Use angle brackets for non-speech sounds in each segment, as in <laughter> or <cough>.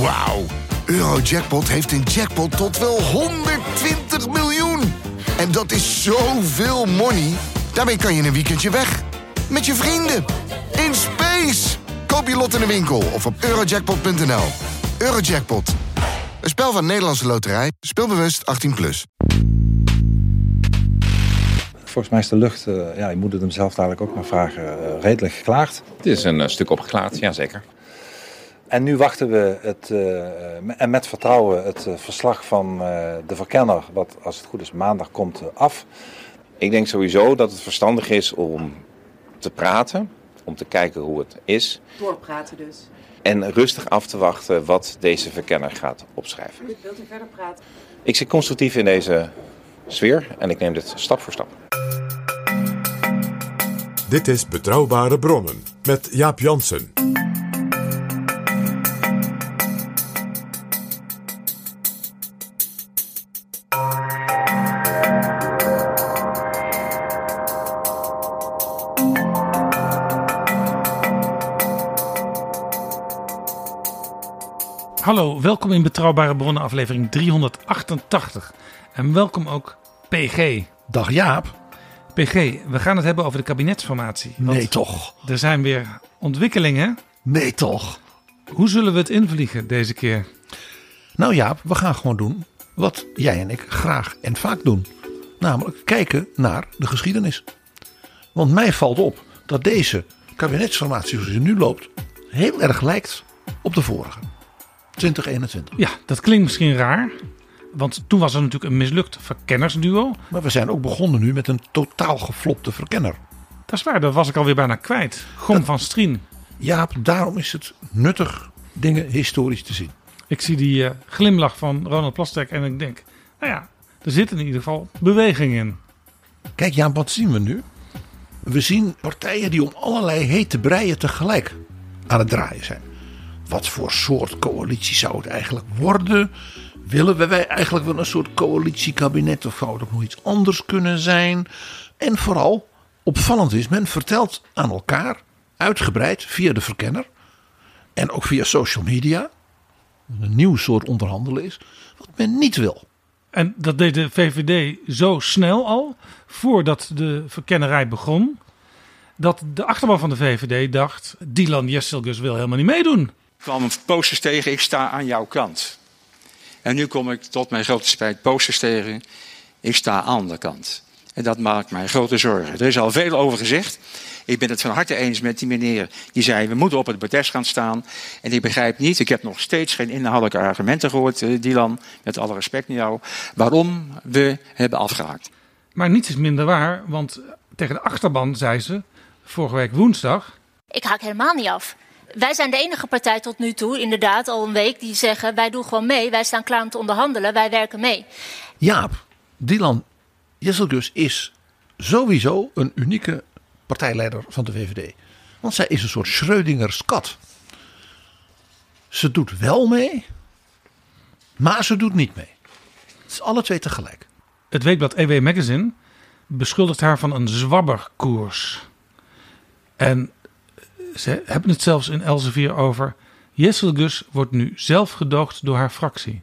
Wauw. Eurojackpot heeft een jackpot tot wel 120 miljoen. En dat is zoveel money. Daarmee kan je een weekendje weg. Met je vrienden. In space. Koop je lot in de winkel of op eurojackpot.nl. Eurojackpot. Een spel van Nederlandse Loterij. Speelbewust 18+. Plus. Volgens mij is de lucht, uh, ja, je moet het hem zelf dadelijk ook maar vragen, uh, redelijk geklaard. Het is een uh, stuk opgeklaard, ja zeker. En nu wachten we het, en met vertrouwen het verslag van de verkenner, wat als het goed is maandag komt, af. Ik denk sowieso dat het verstandig is om te praten, om te kijken hoe het is. Doorpraten dus. En rustig af te wachten wat deze verkenner gaat opschrijven. Wilt u verder praten? Ik zit constructief in deze sfeer en ik neem dit stap voor stap. Dit is Betrouwbare Bronnen met Jaap Jansen. Welkom in Betrouwbare Bronnen aflevering 388. En welkom ook PG. Dag Jaap. PG, we gaan het hebben over de kabinetsformatie. Nee toch. Er zijn weer ontwikkelingen. Nee toch. Hoe zullen we het invliegen deze keer? Nou Jaap, we gaan gewoon doen wat jij en ik graag en vaak doen. Namelijk kijken naar de geschiedenis. Want mij valt op dat deze kabinetsformatie zoals die nu loopt... heel erg lijkt op de vorige. 2021. Ja, dat klinkt misschien raar. Want toen was er natuurlijk een mislukt verkennersduo. Maar we zijn ook begonnen nu met een totaal geflopte verkenner. Dat is waar, dat was ik alweer bijna kwijt. Gom van Strien. Jaap, daarom is het nuttig dingen historisch te zien. Ik zie die uh, glimlach van Ronald Plasterk en ik denk, nou ja, er zit in ieder geval beweging in. Kijk Jaap, wat zien we nu? We zien partijen die om allerlei hete breien tegelijk aan het draaien zijn. Wat voor soort coalitie zou het eigenlijk worden? Willen wij eigenlijk wel een soort coalitiekabinet of zou het nog iets anders kunnen zijn? En vooral, opvallend is, men vertelt aan elkaar, uitgebreid via de verkenner en ook via social media, een nieuw soort onderhandelen is, wat men niet wil. En dat deed de VVD zo snel al, voordat de verkennerij begon, dat de achterban van de VVD dacht, Dylan Jesselgus wil helemaal niet meedoen. Ik kwam posters tegen, ik sta aan jouw kant. En nu kom ik tot mijn grote spijt posters tegen, ik sta aan de kant. En dat maakt mij grote zorgen. Er is al veel over gezegd. Ik ben het van harte eens met die meneer die zei: we moeten op het protest gaan staan. En ik begrijp niet, ik heb nog steeds geen inhoudelijke argumenten gehoord, eh, Dylan, met alle respect naar jou, waarom we hebben afgehaakt. Maar niets is minder waar, want tegen de achterban zei ze vorige week woensdag: Ik haak helemaal niet af. Wij zijn de enige partij tot nu toe, inderdaad, al een week, die zeggen: wij doen gewoon mee, wij staan klaar om te onderhandelen, wij werken mee. Jaap, Dylan Jesselgus is sowieso een unieke partijleider van de VVD. Want zij is een soort Schrödingers kat. Ze doet wel mee, maar ze doet niet mee. Het is alle twee tegelijk. Het weekblad EW Magazine beschuldigt haar van een zwabberkoers. En ze hebben het zelfs in Elsevier over. Jesselgus wordt nu zelf gedoogd door haar fractie.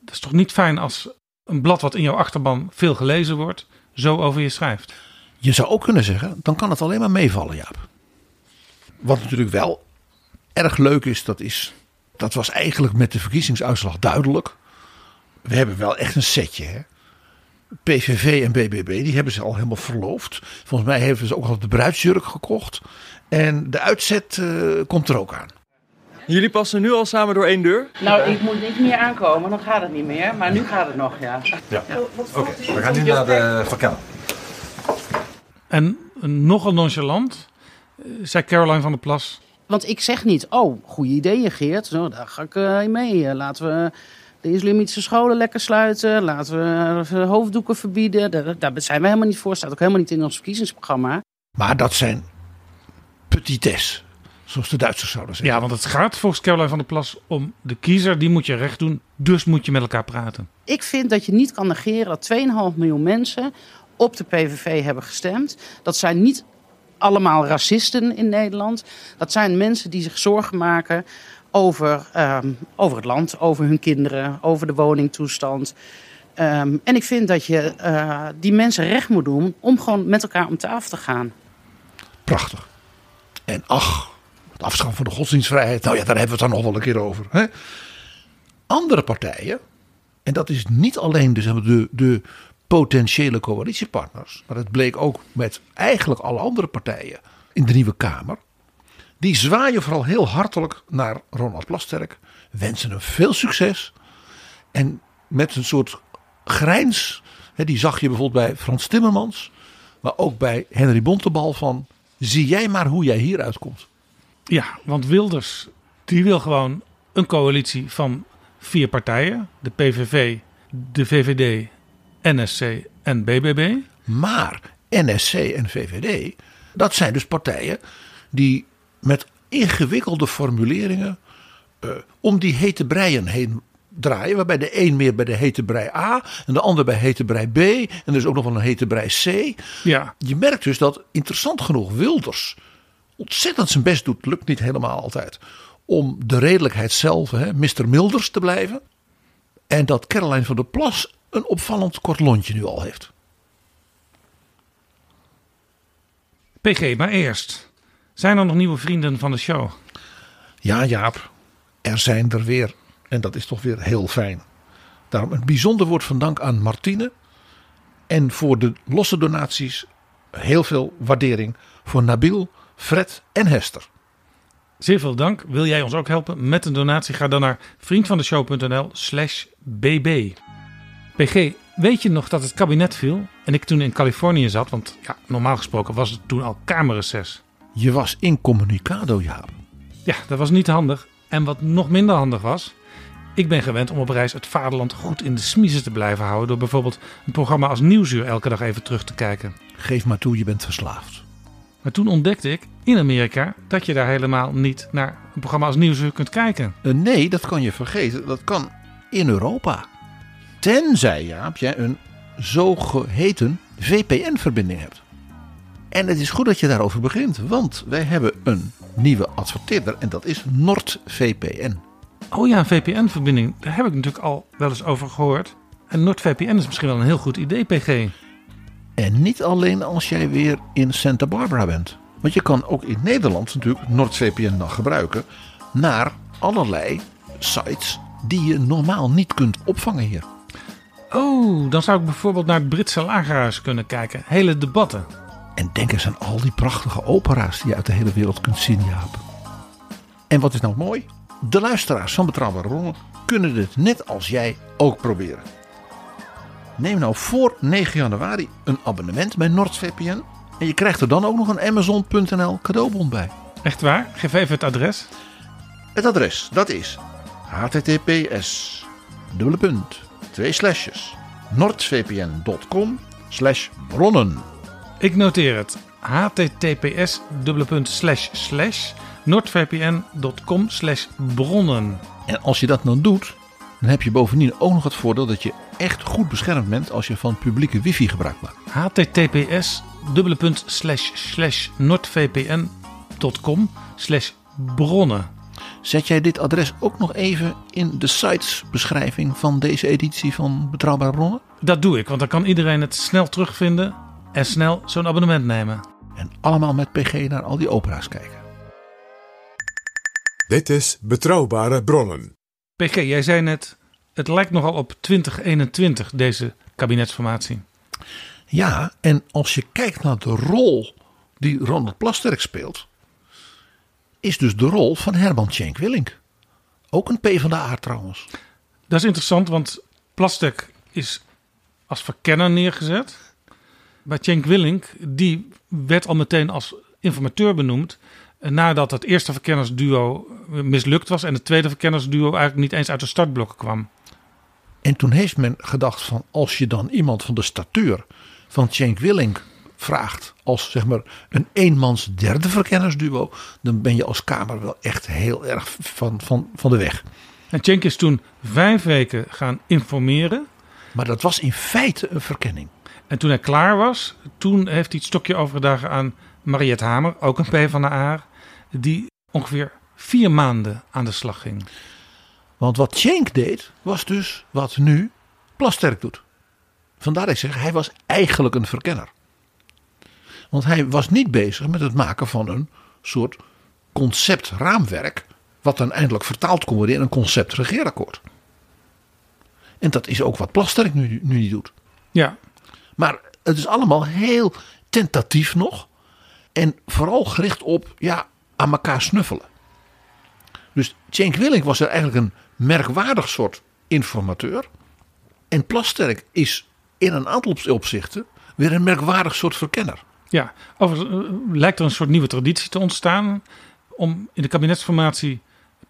Dat is toch niet fijn als een blad wat in jouw achterban veel gelezen wordt, zo over je schrijft. Je zou ook kunnen zeggen, dan kan het alleen maar meevallen, Jaap. Wat natuurlijk wel erg leuk is, dat is, dat was eigenlijk met de verkiezingsuitslag duidelijk. We hebben wel echt een setje, hè. PVV en BBB, die hebben ze al helemaal verloofd. Volgens mij hebben ze ook al de bruidsjurk gekocht. En de uitzet uh, komt er ook aan. Jullie passen nu al samen door één deur? Nou, ik moet niet meer aankomen, dan gaat het niet meer. Maar nu gaat het nog, ja. Ja, oké. Okay. We gaan nu naar de verkenner. En nogal nonchalant, zei Caroline van der Plas. Want ik zeg niet, oh, goede ideeën Geert. Zo, daar ga ik uh, mee. Laten we de islamitische scholen lekker sluiten. Laten we hoofddoeken verbieden. Daar, daar zijn we helemaal niet voor. Staat ook helemaal niet in ons verkiezingsprogramma. Maar dat zijn petites. Zoals de Duitsers zouden zeggen. Ja, want het gaat volgens Caroline van der Plas om de kiezer. Die moet je recht doen. Dus moet je met elkaar praten. Ik vind dat je niet kan negeren dat 2,5 miljoen mensen op de PVV hebben gestemd. Dat zijn niet allemaal racisten in Nederland. Dat zijn mensen die zich zorgen maken over, ehm, over het land, over hun kinderen, over de woningtoestand. Ehm, en ik vind dat je eh, die mensen recht moet doen om gewoon met elkaar om tafel te gaan. Prachtig. En ach, het afschaffen van de godsdienstvrijheid. Nou ja, daar hebben we het dan nog wel een keer over. Hè? Andere partijen, en dat is niet alleen dus de, de potentiële coalitiepartners. Maar het bleek ook met eigenlijk alle andere partijen in de Nieuwe Kamer. Die zwaaien vooral heel hartelijk naar Ronald Plasterk. Wensen hem veel succes. En met een soort grijns. Hè, die zag je bijvoorbeeld bij Frans Timmermans. Maar ook bij Henry Bontebal van. Zie jij maar hoe jij hieruit komt. Ja, want Wilders die wil gewoon een coalitie van vier partijen. De PVV, de VVD, NSC en BBB. Maar NSC en VVD, dat zijn dus partijen die met ingewikkelde formuleringen uh, om die hete breien heen draaien. Waarbij de een meer bij de hete brei A en de ander bij hete brei B. En er is ook nog wel een hete brei C. Ja. Je merkt dus dat interessant genoeg Wilders ontzettend zijn best doet. Lukt niet helemaal altijd. Om de redelijkheid zelf, hè, Mr. Milders te blijven. En dat Caroline van der Plas een opvallend kort lontje nu al heeft. PG, maar eerst. Zijn er nog nieuwe vrienden van de show? Ja, Jaap. Er zijn er weer. En dat is toch weer heel fijn. Daarom een bijzonder woord van dank aan Martine. En voor de losse donaties heel veel waardering voor Nabil, Fred en Hester. Zeer veel dank. Wil jij ons ook helpen met een donatie? Ga dan naar vriendvandeshow.nl slash bb. PG, weet je nog dat het kabinet viel en ik toen in Californië zat? Want ja, normaal gesproken was het toen al kamerreces. Je was incommunicado, Jaap. Ja, dat was niet handig. En wat nog minder handig was, ik ben gewend om op reis het vaderland goed in de smiezen te blijven houden. Door bijvoorbeeld een programma als Nieuwsuur elke dag even terug te kijken. Geef maar toe, je bent verslaafd. Maar toen ontdekte ik in Amerika dat je daar helemaal niet naar een programma als Nieuwsuur kunt kijken. Uh, nee, dat kan je vergeten. Dat kan in Europa. Tenzij, Jaap, jij een zogeheten VPN-verbinding hebt. En het is goed dat je daarover begint, want wij hebben een nieuwe adverteerder en dat is NordVPN. Oh ja, een VPN-verbinding. Daar heb ik natuurlijk al wel eens over gehoord. En NordVPN is misschien wel een heel goed idee, PG. En niet alleen als jij weer in Santa Barbara bent. Want je kan ook in Nederland natuurlijk NordVPN dan gebruiken naar allerlei sites die je normaal niet kunt opvangen hier. Oh, dan zou ik bijvoorbeeld naar het Britse lagerhuis kunnen kijken. Hele debatten. En denk eens aan al die prachtige opera's die je uit de hele wereld kunt zien, Jaap. En wat is nou mooi? De luisteraars van Betrouwbare Bronnen kunnen dit net als jij ook proberen. Neem nou voor 9 januari een abonnement bij NordVPN. En je krijgt er dan ook nog een Amazon.nl cadeaubon bij. Echt waar? Geef even het adres. Het adres, dat is https dubbele punt twee slashes noordvpn.com slash bronnen. Ik noteer het. https noordvpn.com slash bronnen. En als je dat dan doet, dan heb je bovendien ook nog het voordeel dat je echt goed beschermd bent als je van publieke wifi gebruik maakt. https noordvpn.com slash bronnen. Zet jij dit adres ook nog even in de sitesbeschrijving van deze editie van Betrouwbare Bronnen? Dat doe ik, want dan kan iedereen het snel terugvinden en snel zo'n abonnement nemen. En allemaal met PG naar al die opera's kijken. Dit is Betrouwbare Bronnen. PG, jij zei net, het lijkt nogal op 2021, deze kabinetsformatie. Ja, en als je kijkt naar de rol die Ronald Plasterk speelt, is dus de rol van Herman Tjenk Willink. Ook een P van de A trouwens. Dat is interessant, want Plasterk is als verkenner neergezet. Maar Tjenk Willink, die werd al meteen als informateur benoemd. Nadat het eerste verkennersduo mislukt was en het tweede verkennersduo eigenlijk niet eens uit de startblokken kwam. En toen heeft men gedacht van als je dan iemand van de statuur van Tjenk Willink vraagt als zeg maar een eenmans derde verkennersduo, dan ben je als Kamer wel echt heel erg van, van, van de weg. En Tjenk is toen vijf weken gaan informeren. Maar dat was in feite een verkenning. En toen hij klaar was, toen heeft hij het stokje overgedragen aan Mariette Hamer, ook een P van de A, die ongeveer vier maanden aan de slag ging. Want wat Cenk deed, was dus wat nu Plasterk doet. Vandaar dat ik zeg, hij was eigenlijk een verkenner. Want hij was niet bezig met het maken van een soort conceptraamwerk. Wat dan eindelijk vertaald kon worden in een concept regeerakkoord. En dat is ook wat Plasterk nu, nu niet doet. Ja, Maar het is allemaal heel tentatief nog. En vooral gericht op ja, aan elkaar snuffelen. Dus Cenk Willink was er eigenlijk een merkwaardig soort informateur. En Plasterk is in een aantal opzichten weer een merkwaardig soort verkenner. ja. Overigens eh, lijkt er een soort nieuwe traditie te ontstaan om in de kabinetsformatie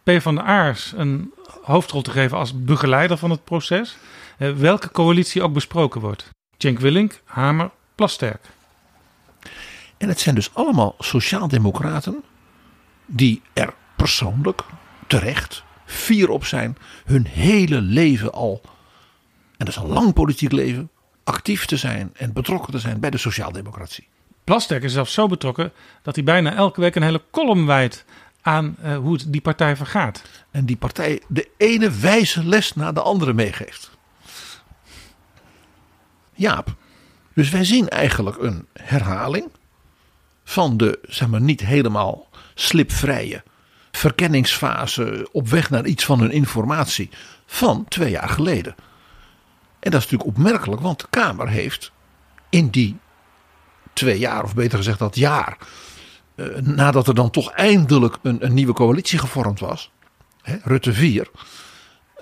P van de Aars een hoofdrol te geven als begeleider van het proces. Eh, welke coalitie ook besproken wordt. Cenk Willink, Hamer, Plasterk. En het zijn dus allemaal sociaaldemocraten die er persoonlijk terecht fier op zijn hun hele leven al, en dat is een lang politiek leven, actief te zijn en betrokken te zijn bij de sociaaldemocratie. Plasterk is zelfs zo betrokken dat hij bijna elke week een hele column wijdt aan eh, hoe het die partij vergaat. En die partij de ene wijze les na de andere meegeeft. Jaap, dus wij zien eigenlijk een herhaling van de, zeg maar, niet helemaal slipvrije verkenningsfase op weg naar iets van hun informatie van twee jaar geleden. En dat is natuurlijk opmerkelijk, want de Kamer heeft in die twee jaar, of beter gezegd dat jaar, eh, nadat er dan toch eindelijk een, een nieuwe coalitie gevormd was, hè, Rutte 4,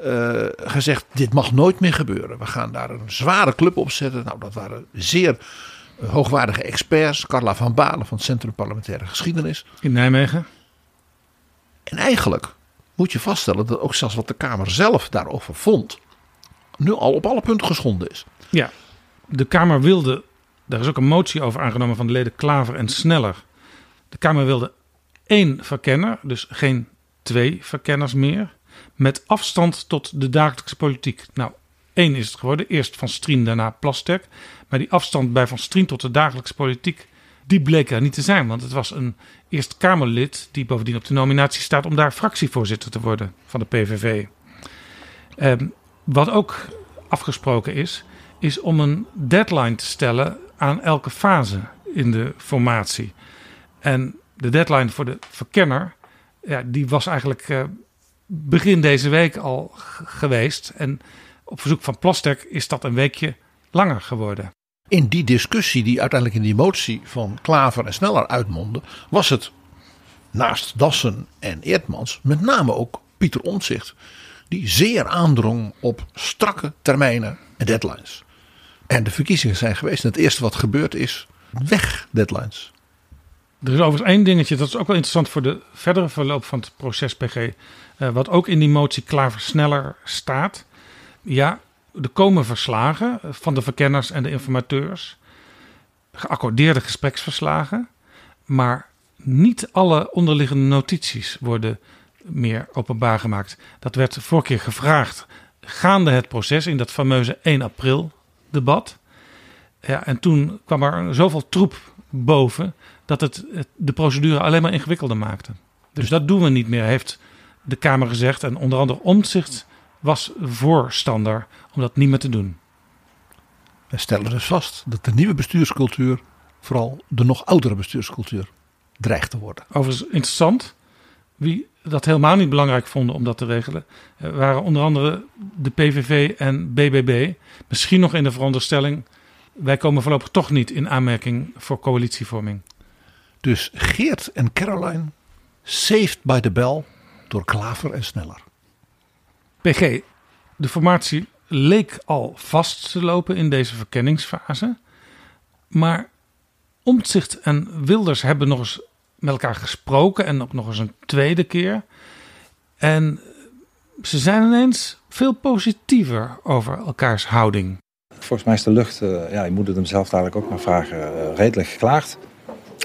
eh, gezegd: dit mag nooit meer gebeuren. We gaan daar een zware club op zetten. Nou, dat waren zeer hoogwaardige experts. Carla van Balen van het Centrum Parlementaire Geschiedenis. In Nijmegen. En eigenlijk moet je vaststellen dat ook zelfs wat de Kamer zelf daarover vond, nu al op alle punten geschonden is. Ja, de Kamer wilde, daar is ook een motie over aangenomen van de leden Klaver en Sneller. De Kamer wilde één verkenner, dus geen twee verkenners meer, met afstand tot de dagelijkse politiek. Nou, één is het geworden, eerst Van Strien, daarna Plasterk. Maar die afstand bij Van Strien tot de dagelijkse politiek, die bleek er niet te zijn. Want het was een Eerste Kamerlid die bovendien op de nominatie staat om daar fractievoorzitter te worden van de PVV. Ehm, wat ook afgesproken is, is om een deadline te stellen aan elke fase in de formatie. En de deadline voor de verkenner, ja, die was eigenlijk eh, begin deze week al geweest. En op verzoek van Plasterk is dat een weekje langer geworden. In die discussie die uiteindelijk in die motie van Klaver en Sneller uitmondde, was het naast Dassen en Eertmans met name ook Pieter Omtzigt, die zeer aandrong op strakke termijnen en deadlines. En de verkiezingen zijn geweest en het eerste wat gebeurd is, weg deadlines. Er is overigens één dingetje, dat is ook wel interessant voor de verdere verloop van het proces PG. eh, wat ook in die motie Klaver sneller staat. Ja, er komen verslagen van de verkenners en de informateurs. Geaccordeerde gespreksverslagen. Maar niet alle onderliggende notities worden meer openbaar gemaakt. Dat werd vorige keer gevraagd gaande het proces in dat fameuze 1 april debat. Ja, en toen kwam er zoveel troep boven dat het de procedure alleen maar ingewikkelder maakte. Dus dat doen we niet meer, heeft de Kamer gezegd. En onder andere Omtzigt was voorstander om dat niet meer te doen. We stellen dus vast dat de nieuwe bestuurscultuur vooral de nog oudere bestuurscultuur dreigt te worden. Overigens interessant, wie dat helemaal niet belangrijk vonden om dat te regelen, eh, waren onder andere de PVV en BBB. Misschien nog in de veronderstelling, wij komen voorlopig toch niet in aanmerking voor coalitievorming. Dus Geert en Caroline saved by the bell door Klaver en Sneller. PG, de formatie leek al vast te lopen in deze verkenningsfase. Maar Omtzigt en Wilders hebben nog eens met elkaar gesproken en ook nog eens een tweede keer. En ze zijn ineens veel positiever over elkaars houding. Volgens mij is de lucht, eh, ja, je moet het hem zelf dadelijk ook maar vragen, eh, redelijk geklaagd.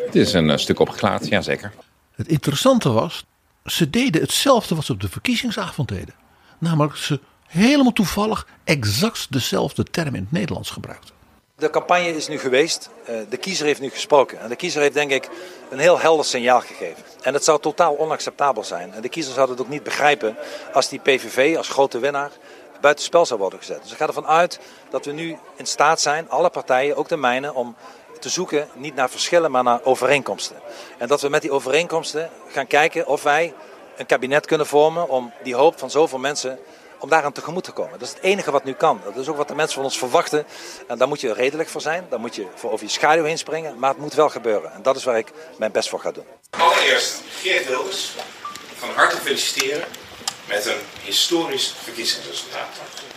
Het is een eh, stuk opgeklaard, ja zeker. Het interessante was, ze deden hetzelfde wat ze op de verkiezingsavond deden. Namelijk ze helemaal toevallig exact dezelfde term in het Nederlands gebruikten. De campagne is nu geweest, eh, de kiezer heeft nu gesproken. En de kiezer heeft denk ik een heel helder signaal gegeven. En het zou totaal onacceptabel zijn. En de kiezer zou het ook niet begrijpen als die PVV als grote winnaar buitenspel zou worden gezet. Dus ik ga ervan uit dat we nu in staat zijn, alle partijen, ook de mijne, om te zoeken niet naar verschillen, maar naar overeenkomsten. En dat we met die overeenkomsten gaan kijken of wij een kabinet kunnen vormen om die hoop van zoveel mensen om daaraan tegemoet te komen. Dat is het enige wat nu kan. Dat is ook wat de mensen van ons verwachten. En daar moet je redelijk voor zijn. Daar moet je voor over je schaduw heen springen. Maar het moet wel gebeuren. En dat is waar ik mijn best voor ga doen. Allereerst Geert Wilders van harte feliciteren met een historisch verkiezingsresultaat.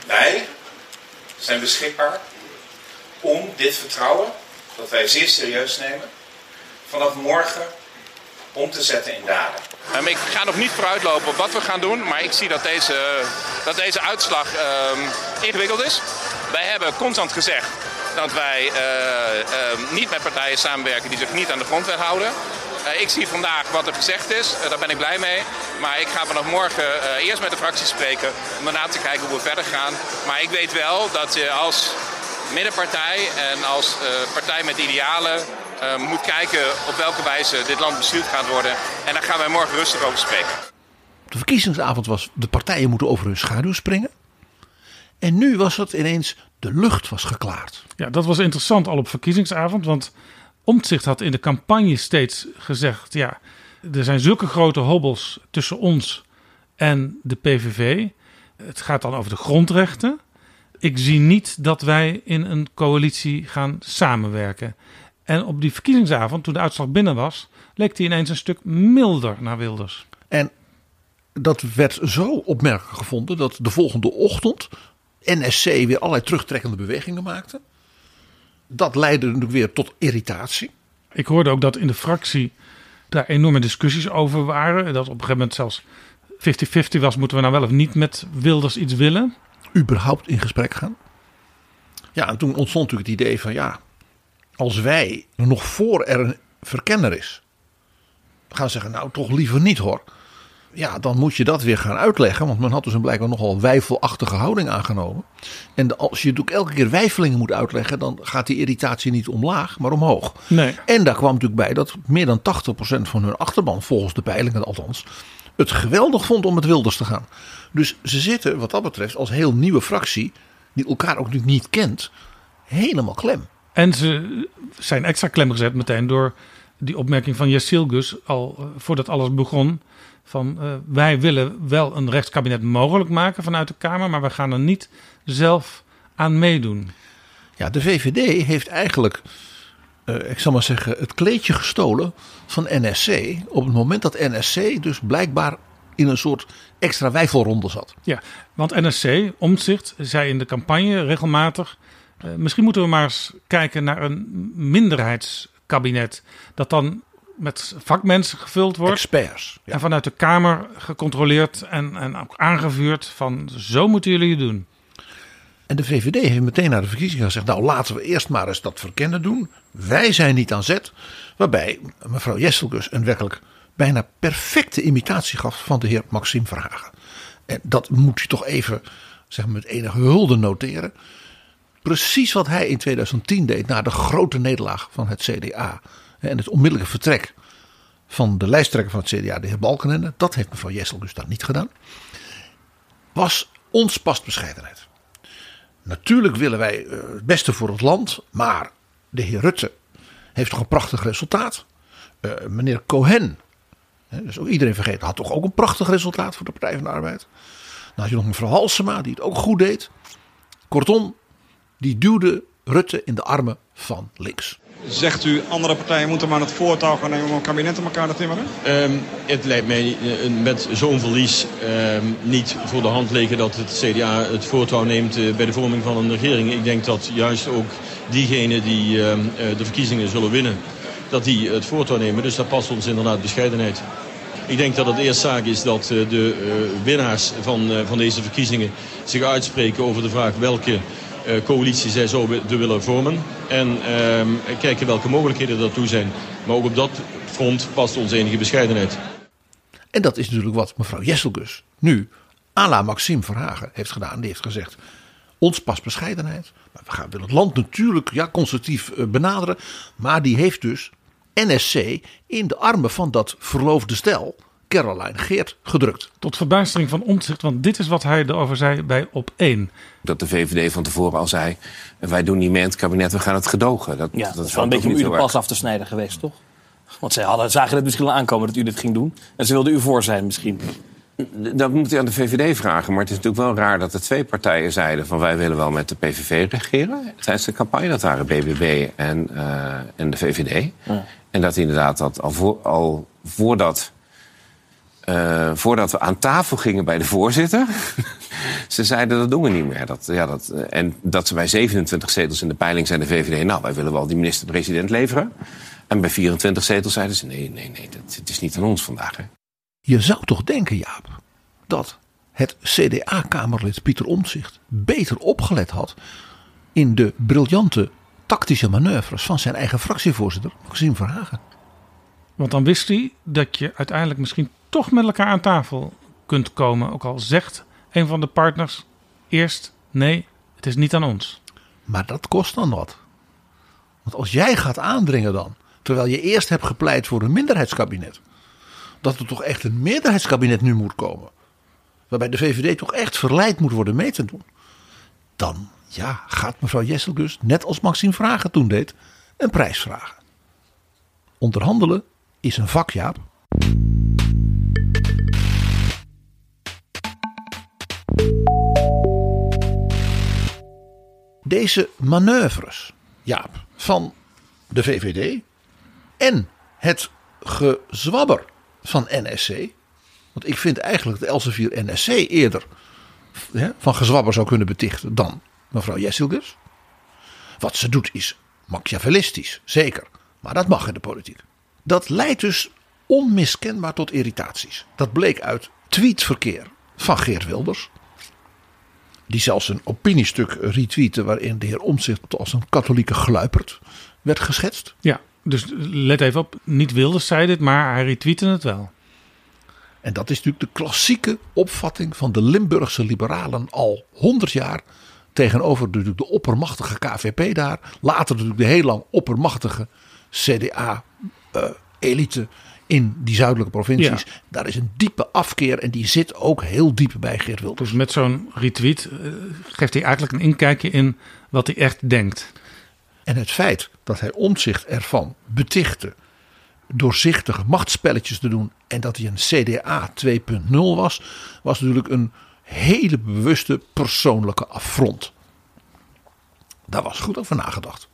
Wij zijn beschikbaar om dit vertrouwen, dat wij zeer serieus nemen, vanaf morgen om te zetten in daden. Um, ik ga nog niet vooruitlopen op wat we gaan doen, maar ik zie dat deze, dat deze uitslag um, ingewikkeld is. Wij hebben constant gezegd dat wij uh, uh, niet met partijen samenwerken die zich niet aan de grondwet houden. Uh, ik zie vandaag wat er gezegd is, daar ben ik blij mee. Maar ik ga vanaf morgen eerst met de fractie spreken om daarna te kijken hoe we verder gaan. Maar ik weet wel dat je als middenpartij en als partij met idealen uh, moet kijken op welke wijze dit land bestuurd gaat worden. En daar gaan wij morgen rustig over spreken. De verkiezingsavond was de partijen moeten over hun schaduw springen. En nu was het ineens de lucht was geklaard. Ja, dat was interessant al op verkiezingsavond. Want Omtzigt had in de campagne steeds gezegd... ja, er zijn zulke grote hobbels tussen ons en de PVV. Het gaat dan over de grondrechten. Ik zie niet dat wij in een coalitie gaan samenwerken. En op die verkiezingsavond, toen de uitslag binnen was, leek hij ineens een stuk milder naar Wilders. En dat werd zo opmerkelijk gevonden dat de volgende ochtend NSC weer allerlei terugtrekkende bewegingen maakte. Dat leidde natuurlijk weer tot irritatie. Ik hoorde ook dat in de fractie daar enorme discussies over waren. Dat op een gegeven moment zelfs 50-50 was, moeten we nou wel of niet met Wilders iets willen? Überhaupt in gesprek gaan. Ja, en toen ontstond natuurlijk het idee van ja, als wij nog voor er een verkenner is, gaan zeggen, nou toch liever niet hoor. Ja, dan moet je dat weer gaan uitleggen. Want men had dus een blijkbaar nogal wijfelachtige houding aangenomen. En als je natuurlijk elke keer wijfelingen moet uitleggen, dan gaat die irritatie niet omlaag, maar omhoog. Nee. En daar kwam natuurlijk bij dat meer dan 80% van hun achterban, volgens de peilingen althans, het geweldig vond om met Wilders te gaan. Dus ze zitten wat dat betreft als heel nieuwe fractie, die elkaar ook natuurlijk niet kent, helemaal klem. En ze zijn extra klem gezet meteen door die opmerking van Gus al uh, voordat alles begon. Van uh, wij willen wel een rechtskabinet mogelijk maken vanuit de Kamer, maar we gaan er niet zelf aan meedoen. Ja, de VVD heeft eigenlijk, uh, ik zal maar zeggen, het kleedje gestolen van NSC. Op het moment dat NSC dus blijkbaar in een soort extra wijfelronde zat. Ja, want NSC, Omtzigt, zei in de campagne regelmatig uh, misschien moeten we maar eens kijken naar een minderheidskabinet. Dat dan met vakmensen gevuld wordt. Experts. Ja. En vanuit de Kamer gecontroleerd en, en ook aangevuurd van zo moeten jullie het doen. En de VVD heeft meteen naar de verkiezingen gezegd: Nou, laten we eerst maar eens dat verkennen doen. Wij zijn niet aan zet. Waarbij mevrouw Jesselgus een werkelijk bijna perfecte imitatie gaf van de heer Maxime Verhagen. En dat moet je toch even zeg maar, met enige hulde noteren precies wat hij in 2010 deed na de grote nederlaag van het CDA. En het onmiddellijke vertrek van de lijsttrekker van het CDA, de heer Balkenende. Dat heeft mevrouw Jessel dus dan niet gedaan. Was ons past bescheidenheid. Natuurlijk willen wij eh, het beste voor het land. Maar de heer Rutte heeft toch een prachtig resultaat. Uh, meneer Cohen, dus ook iedereen vergeten, had toch ook een prachtig resultaat voor de Partij van de Arbeid. Dan had je nog mevrouw Halsema, die het ook goed deed. Kortom, die duwde Rutte in de armen van links. Zegt u, andere partijen moeten maar het voortouw gaan nemen om een kabinet in elkaar te timmeren? Um, het lijkt mij uh, met zo'n verlies uh, niet voor de hand liggen dat het CDA het voortouw neemt uh, bij de vorming van een regering. Ik denk dat juist ook diegenen die ehm, de verkiezingen zullen winnen, dat die het voortouw nemen. Dus daar past ons inderdaad bescheidenheid. Ik denk dat het eerst zaak is dat de winnaars van, van deze verkiezingen zich uitspreken over de vraag welke eh, coalitie zij zo willen vormen. En ehm, kijken welke mogelijkheden daartoe zijn. Maar ook op dat front past onze enige bescheidenheid. En dat is natuurlijk wat mevrouw Jesselgus nu à la Maxime Verhagen heeft gedaan. Die heeft gezegd, Ons past bescheidenheid. Maar we gaan het land natuurlijk ja, constructief eh, benaderen. Maar die heeft dus NSC in de armen van dat verloofde stel, Caroline Geert, gedrukt. Tot verbijstering van Omtzigt, want dit is wat hij erover zei bij op 1. Dat de VVD van tevoren al zei: wij doen niet mee in het kabinet, we gaan het gedogen. Dat, Ja, dat, is wel een beetje om u de pas af te snijden geweest, toch? Want zij hadden, zagen het misschien al aankomen dat u dit ging doen. En ze wilden u voor zijn misschien. Dat moet u aan de VVD vragen. Maar het is natuurlijk wel raar dat er twee partijen zeiden... van wij willen wel met de PVV regeren tijdens de campagne. Dat waren BBB en, eh, en de VVD. En dat inderdaad dat al, voor, al voordat, eh, voordat we aan tafel gingen bij de voorzitter... <laughs> ze zeiden dat doen we niet meer. Dat, ja, dat, eh, en dat ze bij 27 zetels in de peiling zijn de VVD... nou, wij willen wel die minister-president leveren. En bij 24 zetels zeiden ze... nee, nee, nee, dat, het is niet aan ons vandaag. Hè. Je zou toch denken, Jaap, dat het CDA-kamerlid Pieter Omtzigt beter opgelet had in de briljante tactische manoeuvres van zijn eigen fractievoorzitter, Maxime Verhagen. Want dan wist hij dat je uiteindelijk misschien toch met elkaar aan tafel kunt komen. Ook al zegt een van de partners eerst: nee, het is niet aan ons. Maar dat kost dan wat. Want als jij gaat aandringen dan, terwijl je eerst hebt gepleit voor een minderheidskabinet, dat er toch echt een meerderheidskabinet nu moet komen, waarbij de VVD toch echt verleid moet worden mee te doen, dan ja, gaat mevrouw Jesselgus, net als Maxime Vragen toen deed, een prijs vragen. Onderhandelen is een vak, Jaap. Deze manoeuvres, Jaap, van de VVD en het gezwabber van NSC. Want ik vind eigenlijk dat Elsevier NSC eerder hè, van gezwabber zou kunnen betichten dan mevrouw Jessilgus. Wat ze doet is machiavellistisch, zeker. Maar dat mag in de politiek. Dat leidt dus onmiskenbaar tot irritaties. Dat bleek uit tweetverkeer van Geert Wilders. Die zelfs een opiniestuk retweette waarin de heer Omtzigt als een katholieke gluiperd werd geschetst. Ja, dus let even op. Niet Wilders zei dit, maar hij retweette het wel. En dat is natuurlijk de klassieke opvatting van de Limburgse liberalen al 100 jaar. Tegenover de, de oppermachtige KVP daar. Later natuurlijk de heel lang oppermachtige CDA-elite in die zuidelijke provincies. Ja. Daar is een diepe afkeer en die zit ook heel diep bij Geert Wilders. Dus met zo'n retweet eh, geeft hij eigenlijk een inkijkje in wat hij echt denkt. En het feit dat hij omzicht ervan betichtte doorzichtige machtsspelletjes te doen en dat hij een CDA 2.0 was, was natuurlijk een hele bewuste persoonlijke affront. Daar was goed over nagedacht.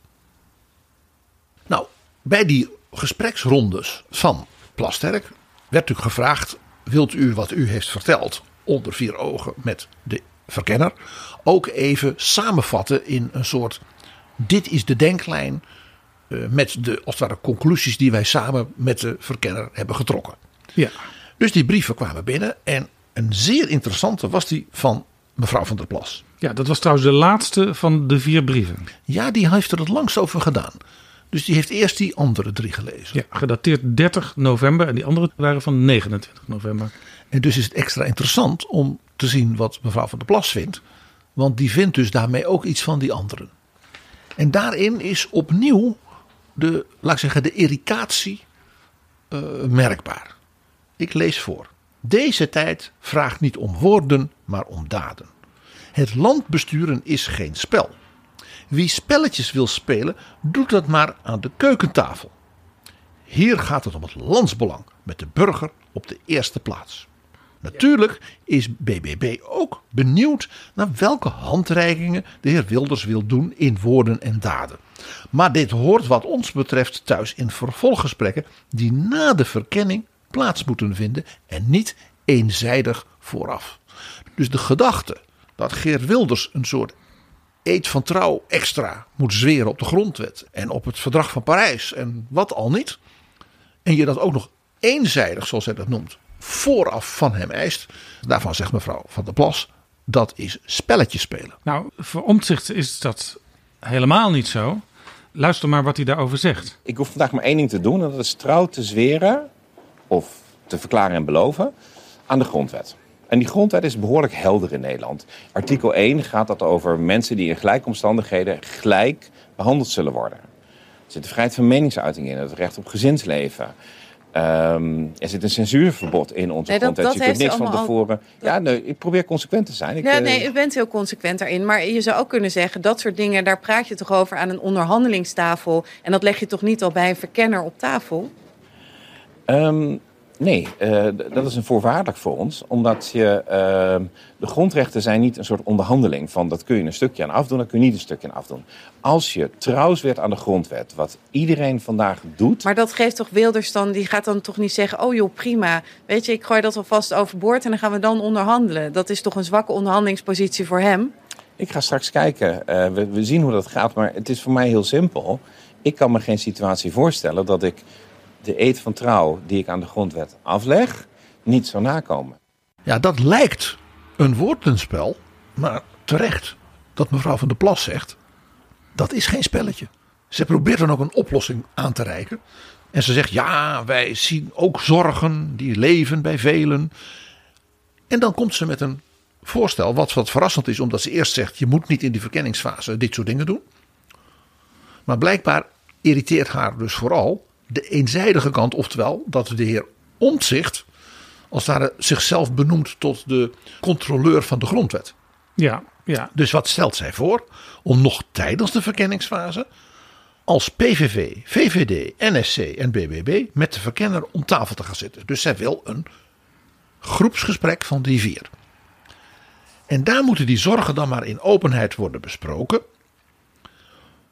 Nou, bij die gespreksrondes van Plasterk werd natuurlijk gevraagd: wilt u wat u heeft verteld onder vier ogen met de verkenner ook even samenvatten in een soort dit is de denklijn eh, met de als het ware conclusies die wij samen met de verkenner hebben getrokken. Ja. Dus die brieven kwamen binnen en een zeer interessante was die van mevrouw van der Plas. Ja, dat was trouwens de laatste van de vier brieven. Ja, die heeft er het langst over gedaan. Dus die heeft eerst die andere drie gelezen. Ja, gedateerd 30 november en die andere waren van 29 november. En dus is het extra interessant om te zien wat mevrouw van der Plas vindt. Want die vindt dus daarmee ook iets van die anderen. En daarin is opnieuw de, laat ik zeggen, de irritatie eh, merkbaar. Ik lees voor. Deze tijd vraagt niet om woorden, maar om daden. Het land besturen is geen spel. Wie spelletjes wil spelen, doet dat maar aan de keukentafel. Hier gaat het om het landsbelang, met de burger op de eerste plaats. Natuurlijk is BBB ook benieuwd naar welke handreikingen de heer Wilders wil doen in woorden en daden. Maar dit hoort wat ons betreft thuis in vervolggesprekken die na de verkenning plaats moeten vinden en niet eenzijdig vooraf. Dus de gedachte dat Geert Wilders een soort eed van trouw extra moet zweren op de grondwet en op het verdrag van Parijs en wat al niet. En je dat ook nog eenzijdig, zoals hij dat noemt, vooraf van hem eist. Daarvan zegt mevrouw Van der Plas, dat is spelletjes spelen. Nou, voor omzicht is dat helemaal niet zo. Luister maar wat hij daarover zegt. Ik hoef vandaag maar één ding te doen. En dat is trouw te zweren of te verklaren en beloven aan de grondwet. En die grondwet is behoorlijk helder in Nederland. Artikel 1 gaat dat over mensen die in gelijke omstandigheden gelijk behandeld zullen worden. Er zit de vrijheid van meningsuiting in, het recht op gezinsleven. Ehm, er zit een censuurverbod in onze Nee, dat- grondwet. dat je kunt niks van tevoren. Ja, nee, ik probeer consequent te zijn. Ik, Ja, eh, nee, u bent heel consequent daarin. Maar je zou ook kunnen zeggen, dat soort dingen, daar praat je toch over aan een onderhandelingstafel. En dat leg je toch niet al bij een verkenner op tafel? Ehm, nee, eh, dat is een voorwaardelijk voor ons. Omdat je, ehm, de grondrechten zijn niet een soort onderhandeling van dat kun je een stukje aan afdoen, dat kun je niet een stukje aan afdoen. Als je trouw werd aan de grondwet, wat iedereen vandaag doet. Maar dat geeft toch Wilders dan, die gaat dan toch niet zeggen... oh joh, prima, weet je, ik gooi dat alvast overboord... en dan gaan we dan onderhandelen. Dat is toch een zwakke onderhandelingspositie voor hem? Ik ga straks kijken. Eh, we, we zien hoe dat gaat, maar het is voor mij heel simpel. Ik kan me geen situatie voorstellen dat ik de eed van trouw die ik aan de grondwet afleg, niet zou nakomen. Ja, dat lijkt een woordenspel, maar terecht dat mevrouw van der Plas zegt, dat is geen spelletje. Ze probeert dan ook een oplossing aan te reiken. En ze zegt, ja, wij zien ook zorgen die leven bij velen. En dan komt ze met een voorstel, wat wat verrassend is, omdat ze eerst zegt, je moet niet in die verkenningsfase dit soort dingen doen. Maar blijkbaar irriteert haar dus vooral de eenzijdige kant, oftewel dat de heer Omtzigt als het ware zichzelf benoemt tot de controleur van de grondwet. Ja, ja. Dus wat stelt zij voor? Om nog tijdens de verkenningsfase als PVV, VVD, NSC en BBB met de verkenner om tafel te gaan zitten. Dus zij wil een groepsgesprek van die vier. En daar moeten die zorgen dan maar in openheid worden besproken.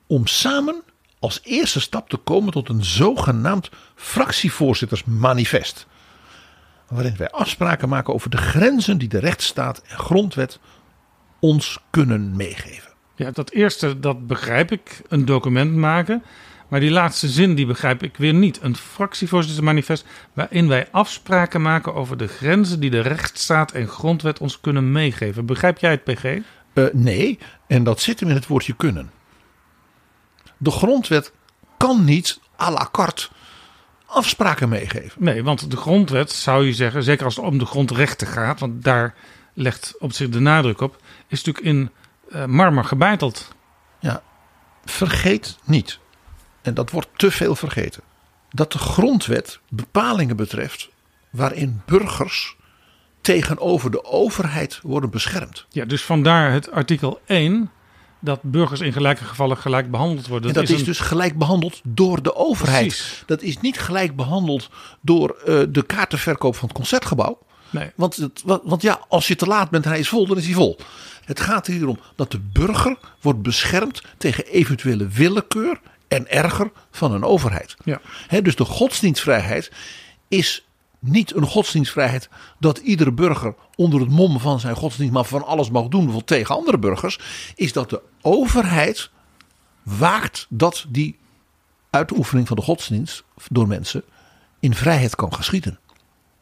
Om samen als eerste stap te komen tot een zogenaamd fractievoorzittersmanifest. Waarin wij afspraken maken over de grenzen die de rechtsstaat en grondwet ons kunnen meegeven. Ja, dat eerste, dat begrijp ik, een document maken. Maar die laatste zin, die begrijp ik weer niet. Een fractievoorzittersmanifest waarin wij afspraken maken over de grenzen die de rechtsstaat en grondwet ons kunnen meegeven. Begrijp jij het, PG? Eh, nee, en dat zit hem in het woordje kunnen. De grondwet kan niet à la carte afspraken meegeven. Nee, want de grondwet zou je zeggen, zeker als het om de grondrechten gaat, want daar legt op zich de nadruk op, is natuurlijk in eh, marmer gebeiteld. Ja, vergeet niet, en dat wordt te veel vergeten, dat de grondwet bepalingen betreft waarin burgers tegenover de overheid worden beschermd. Ja, dus vandaar het artikel 1 dat burgers in gelijke gevallen gelijk behandeld worden. en dat is, een- dus gelijk behandeld door de overheid. Precies. Dat is niet gelijk behandeld door eh, de kaartenverkoop van het concertgebouw. Nee. Want, het, want, ja, als je te laat bent en hij is vol, dan is hij vol. Het gaat hier om dat de burger wordt beschermd tegen eventuele willekeur en erger van een overheid. Ja. Dus de godsdienstvrijheid is niet een godsdienstvrijheid dat iedere burger onder het mom van zijn godsdienst maar van alles mag doen, tegen andere burgers, is dat de overheid waakt dat die uitoefening van de godsdienst door mensen in vrijheid kan geschieden.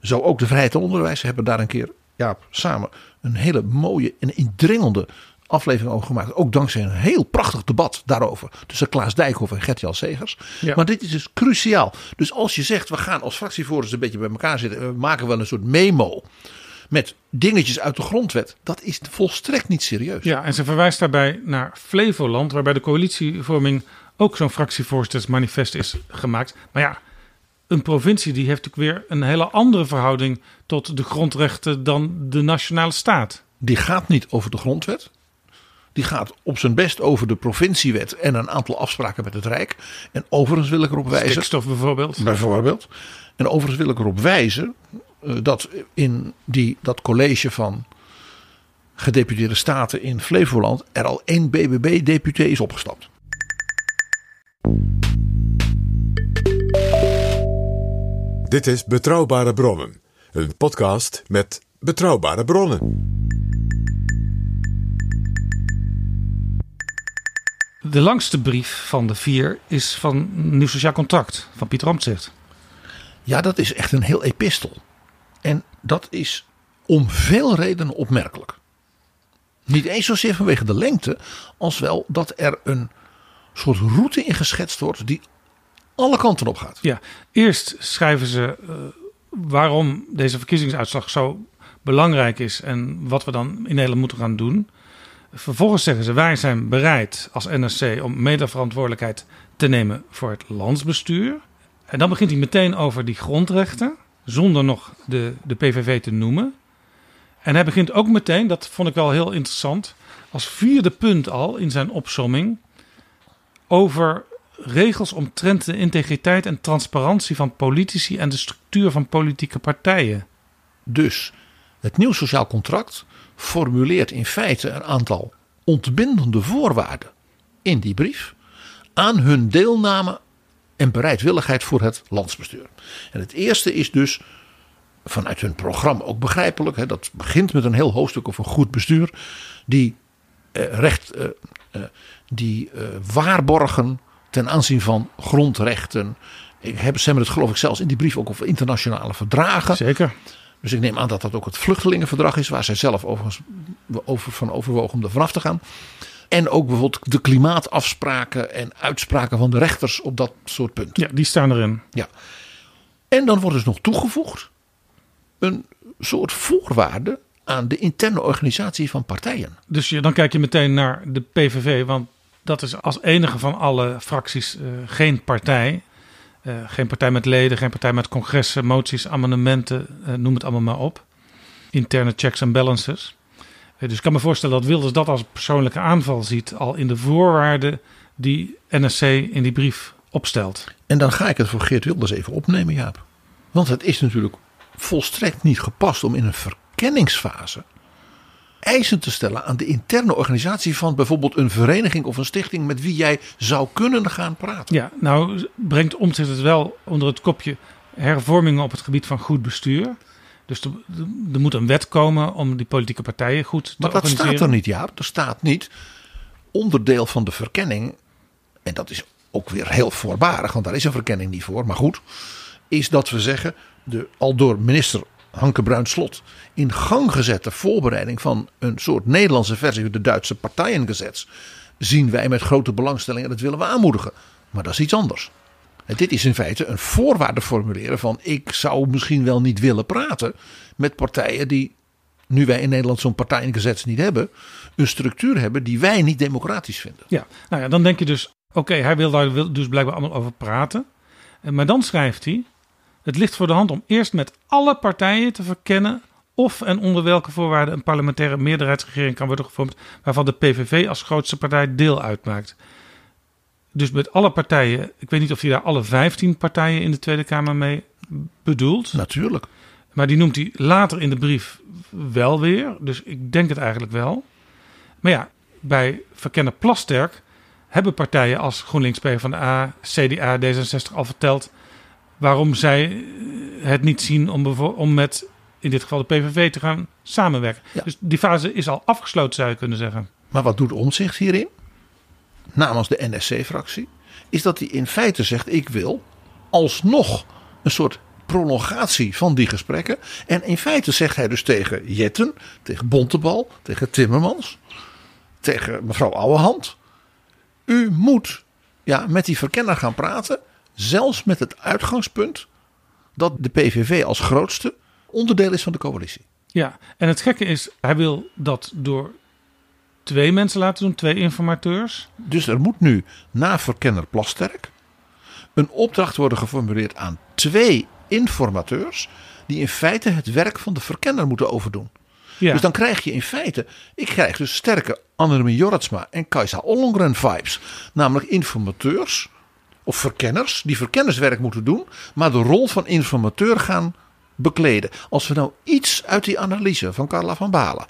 Zo ook de vrijheid en onderwijs hebben daar een keer ja, samen een hele mooie en indringende aflevering over gemaakt. Ook dankzij een heel prachtig debat daarover tussen Klaas Dijkhoff en Gert-Jan Segers. Ja. Maar dit is dus cruciaal. Dus als je zegt we gaan als fractievoorzitters een beetje bij elkaar zitten en we maken wel een soort memo met dingetjes uit de grondwet, dat is volstrekt niet serieus. Ja, en ze verwijst daarbij naar Flevoland, waarbij de coalitievorming ook zo'n fractievoorzittersmanifest is gemaakt. Maar ja, een provincie die heeft natuurlijk weer een hele andere verhouding tot de grondrechten dan de nationale staat. Die gaat niet over de grondwet. Die gaat op zijn best over de provinciewet en een aantal afspraken met het Rijk. En overigens wil ik erop wijzen. Stikstof bijvoorbeeld. Bijvoorbeeld. En overigens wil ik erop wijzen eh, dat in die, dat college van gedeputeerde staten in Flevoland er al één BBB-deputé is opgestapt. Dit is Betrouwbare Bronnen, een podcast met betrouwbare bronnen. De langste brief van de vier is van Nieuw Sociaal Contract van Pieter Omtzigt. Ja, dat is echt een heel epistel. En dat is om veel redenen opmerkelijk. Niet eens zozeer vanwege de lengte, als wel dat er een soort route in geschetst wordt die alle kanten op gaat. Ja, eerst schrijven ze eh, waarom deze verkiezingsuitslag zo belangrijk is en wat we dan in Nederland moeten gaan doen. Vervolgens zeggen ze: wij zijn bereid als NRC om medeverantwoordelijkheid te nemen voor het landsbestuur. En dan begint hij meteen over die grondrechten, zonder nog de, de PVV te noemen. En hij begint ook meteen, dat vond ik wel heel interessant, als vierde punt al in zijn opsomming over regels omtrent de integriteit en transparantie van politici en de structuur van politieke partijen. Dus het nieuw sociaal contract formuleert in feite een aantal ontbindende voorwaarden in die brief aan hun deelname en bereidwilligheid voor het landsbestuur. En het eerste is dus vanuit hun programma ook begrijpelijk. Hè, dat begint met een heel hoofdstuk over goed bestuur. Die eh, recht, eh, eh, die eh, waarborgen ten aanzien van grondrechten. Ik heb, ze hebben het geloof ik zelfs in die brief ook over internationale verdragen. Zeker. Dus ik neem aan dat dat ook het vluchtelingenverdrag is, waar zij zelf overigens over, van overwogen om er vanaf te gaan. En ook bijvoorbeeld de klimaatafspraken en uitspraken van de rechters op dat soort punten. Ja, die staan erin. Ja. En dan wordt dus nog toegevoegd een soort voorwaarde aan de interne organisatie van partijen. Dus je, dan kijk je meteen naar de PVV, want dat is als enige van alle fracties uh, geen partij. Uh, geen partij met leden, geen partij met congressen, moties, amendementen, uh, noem het allemaal maar op. Interne checks en balances. dus ik kan me voorstellen dat Wilders dat als persoonlijke aanval ziet, al in de voorwaarden die NSC in die brief opstelt. En dan ga ik het voor Geert Wilders even opnemen, Jaap. Want het is natuurlijk volstrekt niet gepast om in een verkenningsfase eisen te stellen aan de interne organisatie van bijvoorbeeld een vereniging of een stichting met wie jij zou kunnen gaan praten. Ja, nou brengt Omtzigt het wel onder het kopje hervormingen op het gebied van goed bestuur. Dus er, er moet een wet komen om die politieke partijen goed te maar dat organiseren. staat er niet, ja. Er staat niet onderdeel van de verkenning, en dat is ook weer heel voorbarig, want daar is een verkenning niet voor, maar goed, is dat we zeggen, de al door minister Hanke Bruin Slot in gang gezette voorbereiding van een soort Nederlandse versie van de Duitse partijengezet zien wij met grote belangstelling en dat willen we aanmoedigen. Maar dat is iets anders. En dit is in feite een voorwaarde formuleren van ik zou misschien wel niet willen praten met partijen die, nu wij in Nederland zo'n partijengezet niet hebben, een structuur hebben die wij niet democratisch vinden. Ja, nou ja, dan denk je dus, oké, hij wil daar dus blijkbaar allemaal over praten. Maar dan schrijft hij, het ligt voor de hand om eerst met alle partijen te verkennen of en onder welke voorwaarden een parlementaire meerderheidsregering kan worden gevormd waarvan de PVV als grootste partij deel uitmaakt. Dus met alle partijen, ik weet niet of hij daar alle 15 partijen in de Tweede Kamer mee bedoelt. Natuurlijk. Maar die noemt hij later in de brief wel weer. Dus ik denk het eigenlijk wel. Maar ja, bij verkenner Plasterk hebben partijen als GroenLinks, PvdA, CDA, D66 al verteld waarom zij het niet zien om, om met in dit geval de PVV te gaan samenwerken. Ja. Dus die fase is al afgesloten, zou je kunnen zeggen. Maar wat doet Omzicht hierin? Namens de NSC-fractie. Is dat hij in feite zegt: ik wil alsnog een soort prolongatie van die gesprekken. En in feite zegt hij dus tegen Jetten, tegen Bontebal, tegen Timmermans, tegen mevrouw Ouwehand. U moet ja, met die verkenner gaan praten. Zelfs met het uitgangspunt dat de PVV als grootste onderdeel is van de coalitie. Ja, en het gekke is, hij wil dat door twee mensen laten doen, twee informateurs. Dus er moet nu na verkenner Plasterk een opdracht worden geformuleerd aan twee informateurs. die in feite het werk van de verkenner moeten overdoen. Ja. Dus dan krijg je in feite, ik krijg dus sterke Annemie Jorritsma en Kajsa Ollongren vibes. Namelijk informateurs of verkenners die verkennerswerk moeten doen, maar de rol van informateur gaan bekleden. Als we nou iets uit die analyse van Carla van Balen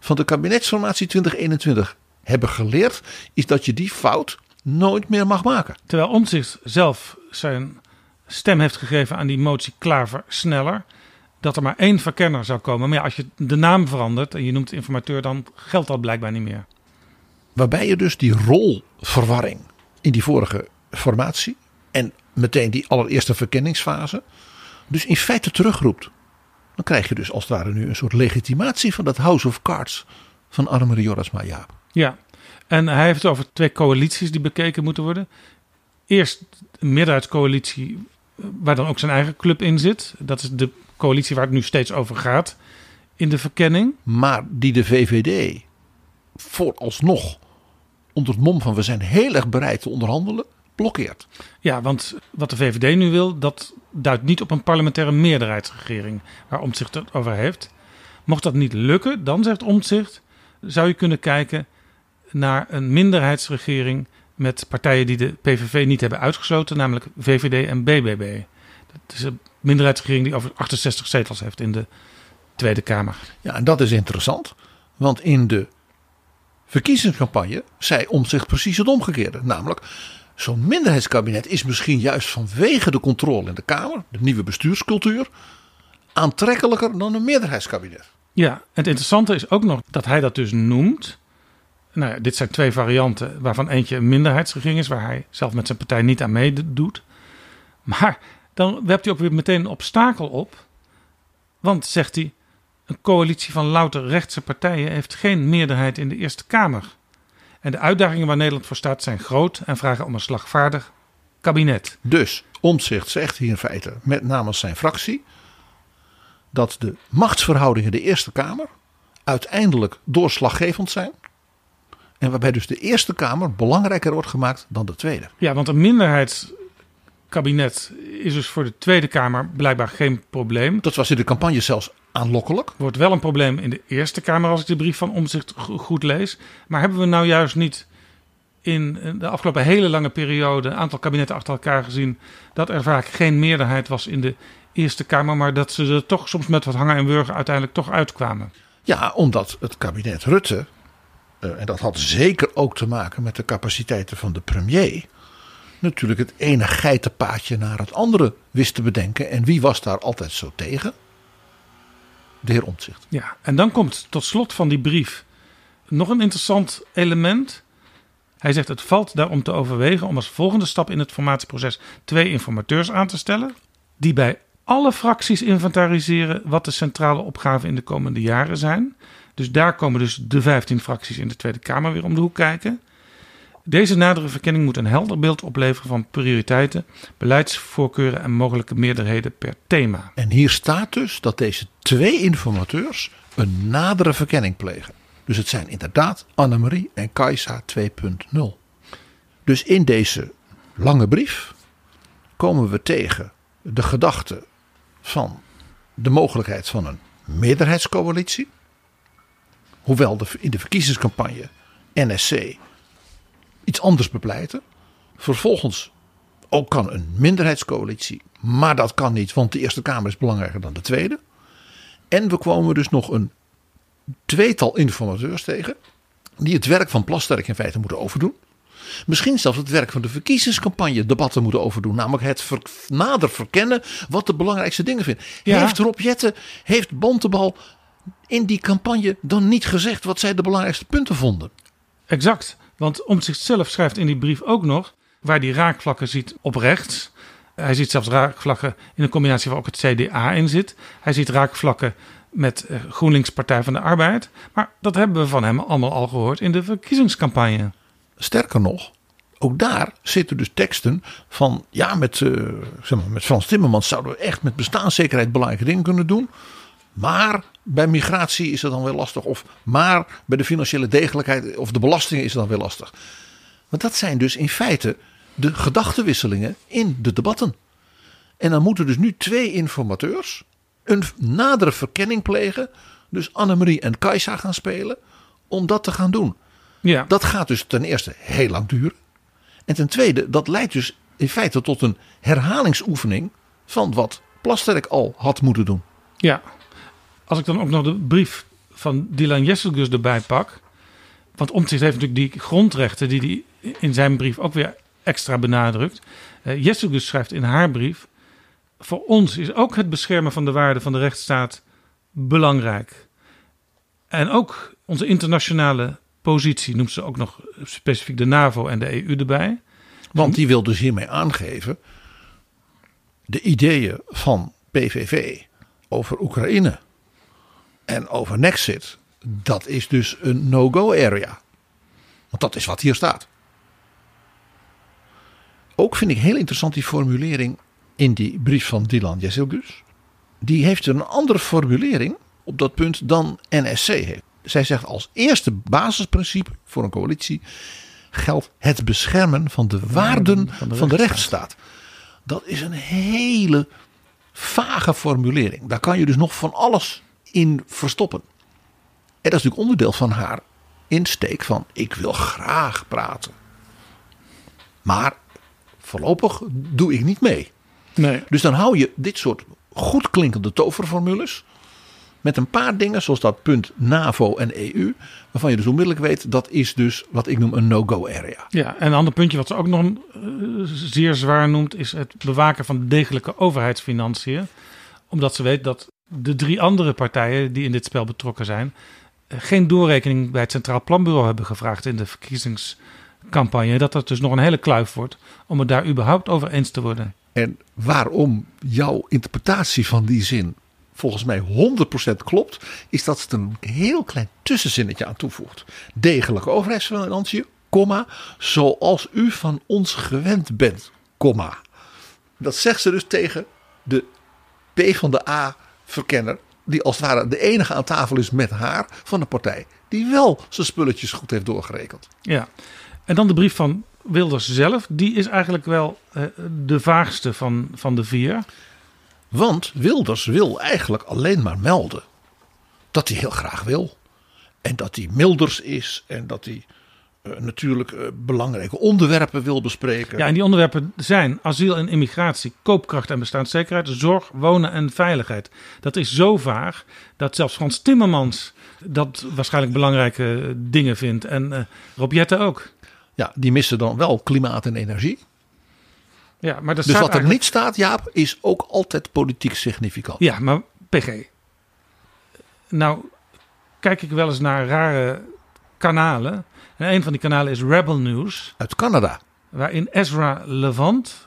van de kabinetsformatie 2021 hebben geleerd, is dat je die fout nooit meer mag maken. Terwijl Omtzigt zelf zijn stem heeft gegeven aan die motie Klaver sneller. Dat er maar één verkenner zou komen. Maar ja, als je de naam verandert en je noemt informateur, dan geldt dat blijkbaar niet meer. Waarbij je dus die rolverwarring in die vorige formatie en meteen die allereerste verkenningsfase, dus in feite terugroept. Dan krijg je dus als het ware nu een soort legitimatie van dat House of Cards van Annemarie Jorritsma Jaap. Ja, en hij heeft het over twee coalities die bekeken moeten worden. Eerst een meerderheidscoalitie waar dan ook zijn eigen club in zit. Dat is de coalitie waar het nu steeds over gaat. in de verkenning. Maar die de VVD vooralsnog onder het mom van we zijn heel erg bereid te onderhandelen, blokkeert. Ja, want wat de VVD nu wil, dat duidt niet op een parlementaire meerderheidsregering waar Omtzigt het over heeft. Mocht dat niet lukken, dan zegt Omtzigt, zou je kunnen kijken naar een minderheidsregering met partijen die de PVV niet hebben uitgesloten, namelijk VVD en BBB. Dat is een minderheidsregering die over 68 zetels heeft in de Tweede Kamer. Ja, en dat is interessant, want in de verkiezingscampagne zei Omtzigt precies het omgekeerde. Namelijk, zo'n minderheidskabinet is misschien juist vanwege de controle in de Kamer, de nieuwe bestuurscultuur, aantrekkelijker dan een meerderheidskabinet. Ja, het interessante is ook nog dat hij dat dus noemt. Nou ja, dit zijn twee varianten, waarvan eentje een minderheidsregering is, waar hij zelf met zijn partij niet aan meedoet. Maar dan werpt hij ook weer meteen een obstakel op. Want, zegt hij, een coalitie van louter rechtse partijen heeft geen meerderheid in de Eerste Kamer. En de uitdagingen waar Nederland voor staat zijn groot en vragen om een slagvaardig kabinet. Dus Omtzigt zegt hier in feite, met namens zijn fractie, dat de machtsverhoudingen in de Eerste Kamer uiteindelijk doorslaggevend zijn. En waarbij dus de Eerste Kamer belangrijker wordt gemaakt dan de Tweede. Ja, want een minderheidskabinet is dus voor de Tweede Kamer blijkbaar geen probleem. Dat was in de campagne zelfs aanlokkelijk. Wordt wel een probleem in de Eerste Kamer als ik de brief van Omzicht goed lees. Maar hebben we nou juist niet in de afgelopen hele lange periode een aantal kabinetten achter elkaar gezien dat er vaak geen meerderheid was in de Eerste Kamer, maar dat ze er toch soms met wat hangen en wurgen uiteindelijk toch uitkwamen. Ja, omdat het kabinet Rutte, eh, en dat had zeker ook te maken met de capaciteiten van de premier, natuurlijk het ene geitenpaadje naar het andere wist te bedenken. En wie was daar altijd zo tegen? De heer Omtzigt. Ja, en dan komt tot slot van die brief nog een interessant element. Hij zegt het valt daarom te overwegen om als volgende stap in het formatieproces twee informateurs aan te stellen. Die bij alle fracties inventariseren wat de centrale opgaven in de komende jaren zijn. Dus daar komen dus de 15 fracties in de Tweede Kamer weer om de hoek kijken. Deze nadere verkenning moet een helder beeld opleveren van prioriteiten, beleidsvoorkeuren en mogelijke meerderheden per thema. En hier staat dus dat deze twee informateurs een nadere verkenning plegen. Dus het zijn inderdaad Annemarie en Kajsa 2.0. Dus in deze lange brief komen we tegen de gedachte van de mogelijkheid van een meerderheidscoalitie. Hoewel de, in de verkiezingscampagne NSC iets anders bepleiten. Vervolgens ook kan een minderheidscoalitie, maar dat kan niet, want de Eerste Kamer is belangrijker dan de Tweede. En we komen dus nog een tweetal informateurs tegen, die het werk van Plasterk in feite moeten overdoen. Misschien zelfs het werk van de verkiezingscampagne debatten moeten overdoen. Namelijk het ver, nader verkennen wat de belangrijkste dingen vinden. Ja. Heeft Rob Jetten, heeft Bontebal in die campagne dan niet gezegd wat zij de belangrijkste punten vonden? Exact. Want om zichzelf schrijft in die brief ook nog waar die raakvlakken ziet op rechts. Hij ziet zelfs raakvlakken in een combinatie waar ook het CDA in zit. Hij ziet raakvlakken met eh, GroenLinks Partij van de Arbeid. Maar dat hebben we van hem allemaal al gehoord in de verkiezingscampagne. Sterker nog, ook daar zitten dus teksten van ja, met, eh, zeg maar, met Frans Timmermans zouden we echt met bestaanszekerheid belangrijke dingen kunnen doen. Maar bij migratie is het dan weer lastig. Of maar bij de financiële degelijkheid of de belastingen is het dan weer lastig. Want dat zijn dus in feite de gedachtenwisselingen in de debatten. En dan moeten dus nu twee informateurs een nadere verkenning plegen. Dus Annemarie en Kajsa gaan spelen. Om dat te gaan doen. Ja. Dat gaat dus ten eerste heel lang duren. En ten tweede, dat leidt dus in feite tot een herhalingsoefening van wat Plasterk al had moeten doen. Ja, als ik dan ook nog de brief van Dylan Jesselgus erbij pak. Want Omtzigt heeft natuurlijk die grondrechten die hij in zijn brief ook weer extra benadrukt. Uh, Jesselgus schrijft in haar brief. Voor ons is ook het beschermen van de waarden van de rechtsstaat belangrijk. En ook onze internationale positie noemt ze ook nog specifiek de NAVO en de EU erbij. Want die wil dus hiermee aangeven de ideeën van PVV over Oekraïne en over Nexit, dat is dus een no-go area. Want dat is wat hier staat. Ook vind ik heel interessant die formulering in die brief van Dylan Jezelgus. Die heeft een andere formulering op dat punt dan NSC heeft. Zij zegt als eerste basisprincipe voor een coalitie geldt het beschermen van de waarden van de, rechtsstaat. Dat is een hele vage formulering. Daar kan je dus nog van alles in verstoppen. En dat is natuurlijk onderdeel van haar insteek van ik wil graag praten. Maar voorlopig doe ik niet mee. Nee. Dus dan hou je dit soort goed klinkende toverformules. Met een paar dingen, zoals dat punt NAVO en EU. Waarvan je dus onmiddellijk weet, dat is dus wat ik noem een no-go area. Ja, en een ander puntje wat ze ook nog eh, zeer zwaar noemt, is het bewaken van degelijke overheidsfinanciën. Omdat ze weet dat de drie andere partijen die in dit spel betrokken zijn, eh, geen doorrekening bij het Centraal Planbureau hebben gevraagd in de verkiezingscampagne. Dat dat dus nog een hele kluif wordt om het daar überhaupt over eens te worden. En waarom jouw interpretatie van die zin volgens mij 100% klopt, is dat er een heel klein tussenzinnetje aan toevoegt. Degelijke overheidsfinanciën, comma, zoals u van ons gewend bent, comma. Dat zegt ze dus tegen de P van de A-verkenner, die als het ware de enige aan tafel is met haar van de partij, die wel zijn spulletjes goed heeft doorgerekend. Ja, en dan de brief van Wilders zelf, die is eigenlijk wel eh, de vaagste van, van de vier. Want Wilders wil eigenlijk alleen maar melden dat hij heel graag wil. En dat hij milders is en dat hij natuurlijk eh, belangrijke onderwerpen wil bespreken. Ja, en die onderwerpen zijn asiel en immigratie, koopkracht en bestaanszekerheid, zorg, wonen en veiligheid. Dat is zo vaag dat zelfs Frans Timmermans dat waarschijnlijk belangrijke dingen vindt. En uh, Rob Jetten ook. Ja, die missen dan wel klimaat en energie. Ja, maar dat dus staat wat er eigenlijk- niet staat, Jaap, is ook altijd politiek significant. Ja, maar PG. Nou, kijk ik wel eens naar rare kanalen. En een van die kanalen is Rebel News. Uit Canada. Waarin Ezra Levant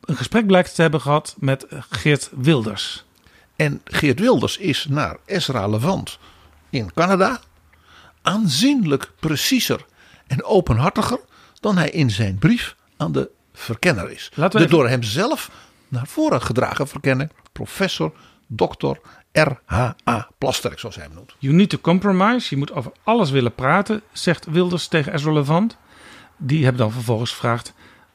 een gesprek blijkt te hebben gehad met Geert Wilders. En Geert Wilders is naar Ezra Levant in Canada aanzienlijk preciezer en openhartiger dan hij in zijn brief aan de verkenner is. Laten we de even- door hem zelf naar voren gedragen verkenner, professor, dokter R.H.A. Plasterk, zoals hij hem noemt. You need to compromise. Je moet over alles willen praten, zegt Wilders tegen Ezra Levant. Die hebben dan vervolgens gevraagd...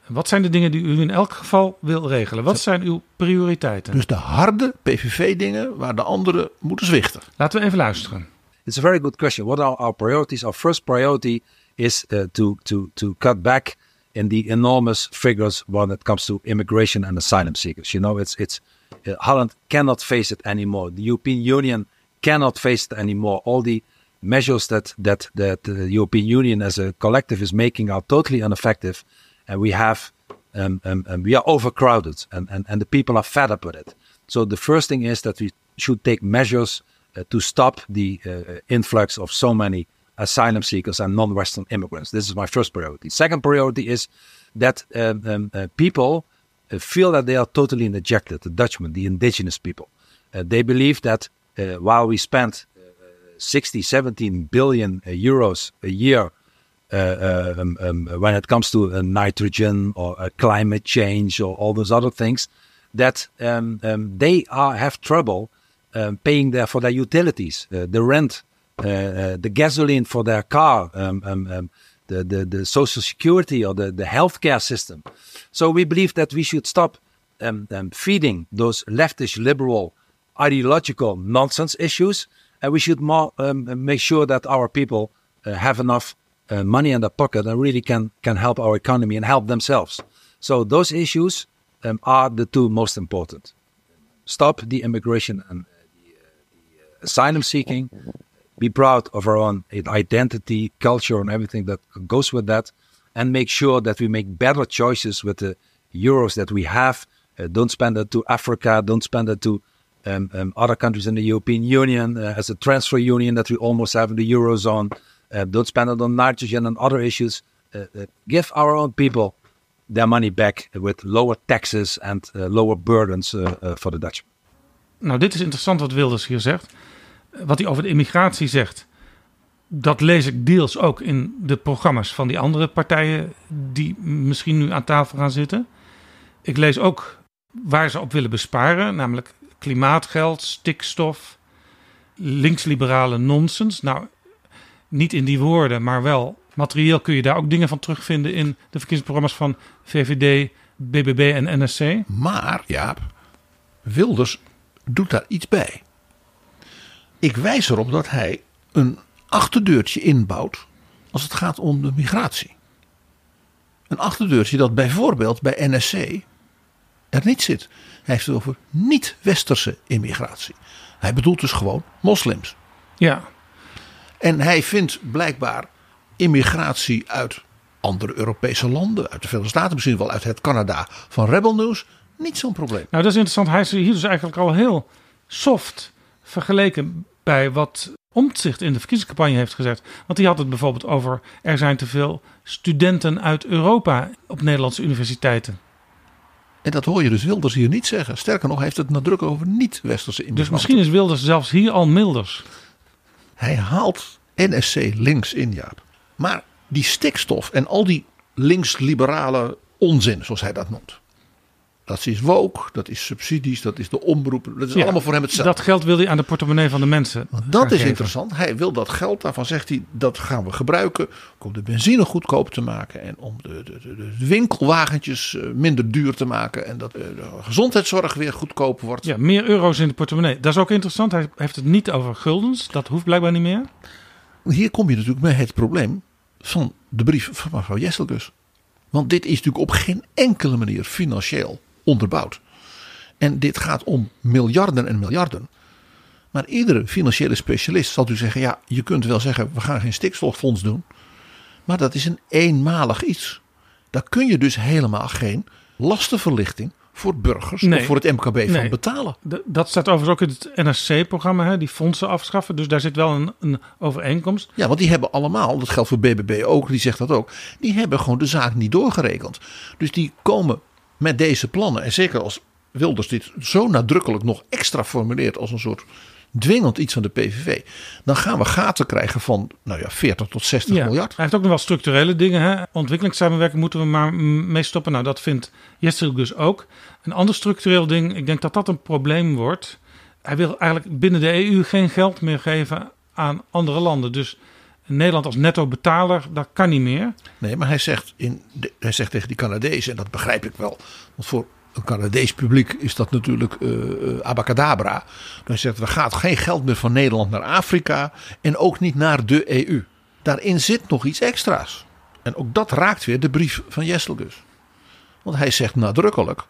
wat zijn de dingen die u in elk geval wil regelen? Wat zijn uw prioriteiten? Dus de harde PVV-dingen waar de anderen moeten zwichten. Laten we even luisteren. It's a very good question. What are our priorities? Our first priority is uh, to, to, to cut back in the enormous figures when it comes to immigration and asylum seekers. You know, it's, it's uh, Holland cannot face it anymore. The European Union cannot face it anymore. All the measures that, that, that the European Union as a collective is making are totally ineffective. And we have, um, um, um, we are overcrowded and, and, and the people are fed up with it. So the first thing is that we should take measures uh, to stop the uh, influx of so many asylum seekers and non-Western immigrants. This is my first priority. Second priority is that um, um, uh, people feel that they are totally neglected. The Dutchmen, the indigenous people, uh, they believe that uh, while we spend uh, 60, 17 billion uh, euros a year uh, um, um, when it comes to uh, nitrogen or uh, climate change or all those other things, that um, um, they are have trouble um, paying their for their utilities, uh, the rent, uh, uh, the gasoline for their car, um, the, the the social security or the the healthcare system. So we believe that we should stop um, um, feeding those leftish liberal ideological nonsense issues, and we should more um, make sure that our people uh, have enough uh, money in their pocket and really can can help our economy and help themselves. So those issues um, are the two most important. Stop the immigration and uh, the, uh, uh, asylum seeking. Be proud of our own identity, culture, and everything that goes with that, and make sure that we make better choices with the euros that we have. Uh, don't spend it to Africa. Don't spend it to um, um, other countries in the European Union uh, as a transfer union that we almost have in the eurozone. Uh, don't spend it on nitrogen and other issues. Uh, uh, give our own people their money back with lower taxes and uh, lower burdens for the Dutch. Nou, dit is interessant wat Wilders hier zegt. Wat hij over de immigratie zegt, dat lees ik deels ook in de programma's van die andere partijen die misschien nu aan tafel gaan zitten. Ik lees ook waar ze op willen besparen, namelijk klimaatgeld, stikstof. linksliberale nonsens. Nou, niet in die woorden, maar wel materieel kun je daar ook dingen van terugvinden in de verkiezingsprogramma's van VVD, BBB en NSC. Maar, Jaap, Wilders doet daar iets bij. Ik wijs erop dat hij een achterdeurtje inbouwt als het gaat om de migratie. Een achterdeurtje dat bijvoorbeeld bij NSC er niet zit. Hij heeft het over niet-westerse immigratie. Hij bedoelt dus gewoon moslims. Ja. En hij vindt blijkbaar immigratie uit andere Europese landen, uit de Verenigde Staten, misschien wel uit het Canada van Rebel News, niet zo'n probleem. Nou, dat is interessant. Hij is hier dus eigenlijk al heel soft vergeleken bij wat Omtzigt in de verkiezingscampagne heeft gezegd. Want die had het bijvoorbeeld over er zijn te veel studenten uit Europa op Nederlandse universiteiten. En dat hoor je dus Wilders hier niet zeggen. Sterker nog, heeft het nadrukkelijk over niet-westerse immigranten. Dus misschien is Wilders zelfs hier al milders. Hij haalt NSC links in, Jaap. Maar die stikstof en al die links-liberale onzin, zoals hij dat noemt. Dat is woke, dat is subsidies, dat is de omroep. Dat is Ja, allemaal voor hem hetzelfde. Dat geld wil hij aan de portemonnee van de mensen. Dat is geven. interessant. Hij wil dat geld, daarvan zegt hij, dat gaan we gebruiken om de benzine goedkoop te maken en om de, de, de, de winkelwagentjes eh, minder duur te maken en dat eh, de gezondheidszorg weer goedkoop wordt. Ja, meer euro's in de portemonnee. Dat is ook interessant. Hij heeft het niet over guldens. Dat hoeft blijkbaar niet meer. Hier kom je natuurlijk met het probleem van de brief van mevrouw Jesselgus. Want dit is natuurlijk op geen enkele manier financieel onderbouwd. En dit gaat om miljarden en miljarden. Maar iedere financiële specialist zal u zeggen: ja, je kunt wel zeggen, we gaan geen stikstoffonds doen. Maar dat is een eenmalig iets. Daar kun je dus helemaal geen lastenverlichting voor burgers Nee. of voor het MKB van betalen. Dat staat overigens ook in het NSC-programma, die fondsen afschaffen. Dus daar zit wel een, een overeenkomst. Ja, want die hebben allemaal, dat geldt voor BBB ook, die zegt dat ook. Die hebben gewoon de zaak niet doorgerekend. Dus die komen met deze plannen. En zeker als Wilders dit zo nadrukkelijk nog extra formuleert als een soort dwingend iets van de PVV. Dan gaan we gaten krijgen van nou ja, 40 tot 60 Ja, miljard. Hij heeft ook nog wel structurele dingen. Hè? Ontwikkelingssamenwerking moeten we maar mm, mee stoppen. Nou, dat vindt Jessel dus ook. Een ander structureel ding, ik denk dat dat een probleem wordt. Hij wil eigenlijk binnen de EU geen geld meer geven aan andere landen. Dus Nederland als netto betaler, dat kan niet meer. Nee, maar hij zegt, in hij zegt tegen die Canadezen, en dat begrijp ik wel. Want voor een Canadees publiek is dat natuurlijk eh, abacadabra. Hij zegt, er gaat geen geld meer van Nederland naar Afrika en ook niet naar de EU. Daarin zit nog iets extra's. En ook dat raakt weer de brief van Jesselgus. Want hij zegt nadrukkelijk,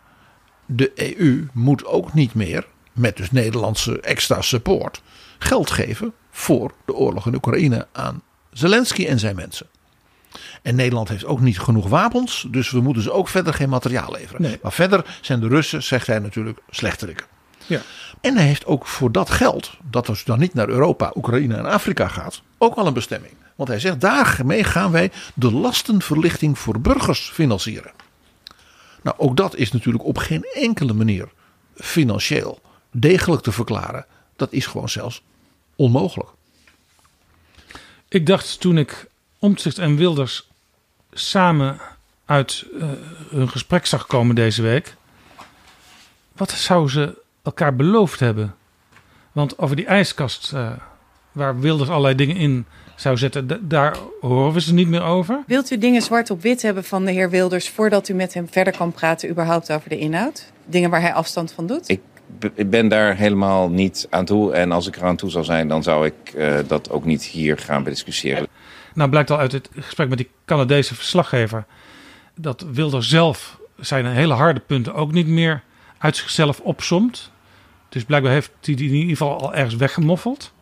de EU moet ook niet meer, met dus Nederlandse extra support, geld geven voor de oorlog in Oekraïne aan Zelensky en zijn mensen. En Nederland heeft ook niet genoeg wapens, dus we moeten ze ook verder geen materiaal leveren. Nee. Maar verder zijn de Russen, zegt hij natuurlijk, slechterikken. Ja. En hij heeft ook voor dat geld, dat dus dan niet naar Europa, Oekraïne en Afrika gaat, ook al een bestemming. Want hij zegt, daarmee gaan wij de lastenverlichting voor burgers financieren. Nou, ook dat is natuurlijk op geen enkele manier financieel degelijk te verklaren. Dat is gewoon zelfs onmogelijk. Ik dacht toen ik Omtzigt en Wilders samen uit eh, hun gesprek zag komen deze week. Wat zouden ze elkaar beloofd hebben? Want over die ijskast, eh, waar Wilders allerlei dingen in zou zetten, d- daar horen we ze niet meer over. Wilt u dingen zwart op wit hebben van de heer Wilders voordat u met hem verder kan praten überhaupt over de inhoud? Dingen waar hij afstand van doet? Ik, ik ben daar helemaal niet aan toe. En als ik er aan toe zou zijn, dan zou ik eh, dat ook niet hier gaan bediscussiëren. Nou blijkt al uit het gesprek met die Canadese verslaggever dat Wilders zelf zijn hele harde punten ook niet meer uit zichzelf opsomt. Dus blijkbaar heeft hij die in ieder geval al ergens weggemoffeld.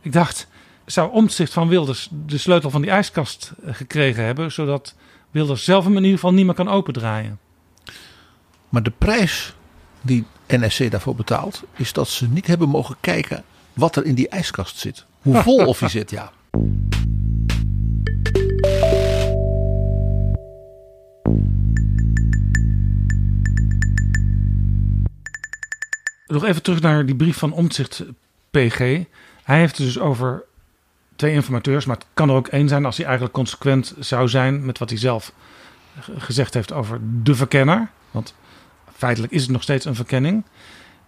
Ik dacht, zou omzicht van Wilders de sleutel van die ijskast eh, gekregen hebben, zodat Wilders zelf hem in ieder geval niet meer kan opendraaien? Maar de prijs die NSC daarvoor betaalt, is dat ze niet hebben mogen kijken wat er in die ijskast zit. Hoe vol of die zit, ja. Nog even terug naar die brief van Omtzigt PG. Hij heeft het dus over twee informateurs, maar het kan er ook één zijn als hij eigenlijk consequent zou zijn met wat hij zelf gezegd heeft over de verkenner. Want feitelijk is het nog steeds een verkenning.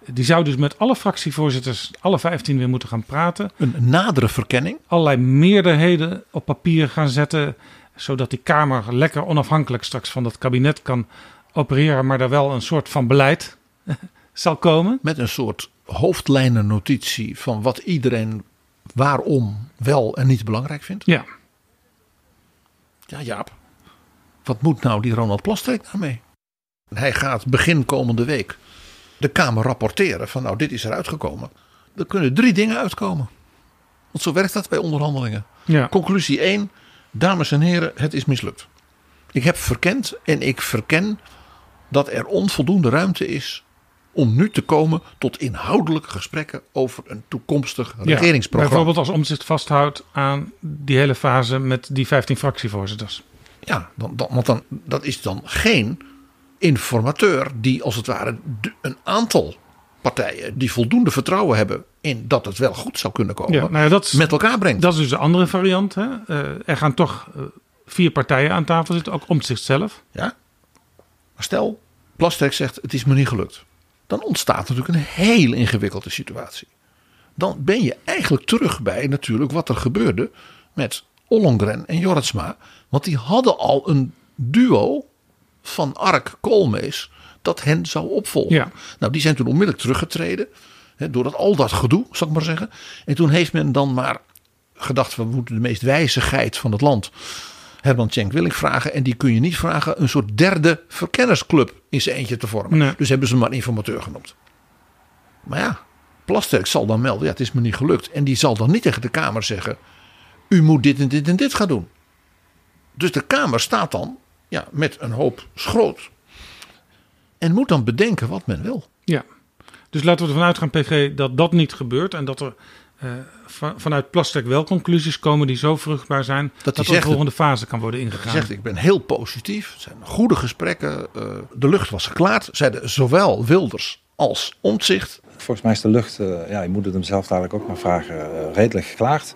Die zou dus met alle fractievoorzitters, alle 15 weer moeten gaan praten. Een nadere verkenning. Allerlei meerderheden op papier gaan zetten. Zodat die Kamer lekker onafhankelijk straks van dat kabinet kan opereren. Maar daar wel een soort van beleid <laughs> zal komen. Met een soort hoofdlijnennotitie van wat iedereen waarom wel en niet belangrijk vindt. Ja. Ja, Jaap. Wat moet nou die Ronald Plasterk daarmee? Hij gaat begin komende week de Kamer rapporteren van nou dit is eruit gekomen. Er kunnen drie dingen uitkomen. Want zo werkt dat bij onderhandelingen. Ja. Conclusie 1. Dames en heren, het is mislukt. Ik heb verkend en ik verken dat er onvoldoende ruimte is om nu te komen tot inhoudelijke gesprekken over een toekomstig Ja, regeringsprogramma. bijvoorbeeld als Omtzigt vasthoudt aan die hele fase met die 15 fractievoorzitters. Ja, dan, dan, want dan, dat is dan geen informateur die als het ware een aantal partijen die voldoende vertrouwen hebben in dat het wel goed zou kunnen komen, Ja, nou ja, dat is, met elkaar brengt. Dat is dus de andere variant. Hè? Eh, er gaan toch eh, vier partijen aan tafel zitten, ook Omtzigt zelf. Ja. Maar stel, Plasterk zegt het is me niet gelukt. Dan ontstaat natuurlijk een heel ingewikkelde situatie. Dan ben je eigenlijk terug bij natuurlijk wat er gebeurde met Ollongren en Jorritsma. Want die hadden al een duo van Ark Koolmees dat hen zou opvolgen. Ja. Nou, die zijn toen onmiddellijk teruggetreden. Hè, door dat, al dat gedoe, zal ik maar zeggen. En toen heeft men dan maar gedacht, we moeten de meest wijze geit van het land, Herman Tjenk Willink, vragen. En die kun je niet vragen een soort derde verkennersclub in zijn eentje te vormen. Nee. Dus hebben ze hem maar informateur genoemd. Maar ja, Plasterk zal dan melden, ja, het is me niet gelukt. En die zal dan niet tegen de Kamer zeggen, u moet dit en dit en dit gaan doen. Dus de Kamer staat dan ja, met een hoop schroot. En moet dan bedenken wat men wil. Ja. Dus laten we ervan uitgaan, PG, dat dat niet gebeurt. En dat er eh, van- vanuit Plasterk wel conclusies komen die zo vruchtbaar zijn. Dat, hij er de volgende fase kan worden ingegaan. Zegt, ik ben heel positief. Het zijn goede gesprekken. eh, de lucht was geklaard. Zeiden zowel Wilders als Omtzigt. Volgens mij is de lucht, eh, ja, je moet het hem zelf dadelijk ook maar vragen, redelijk geklaard.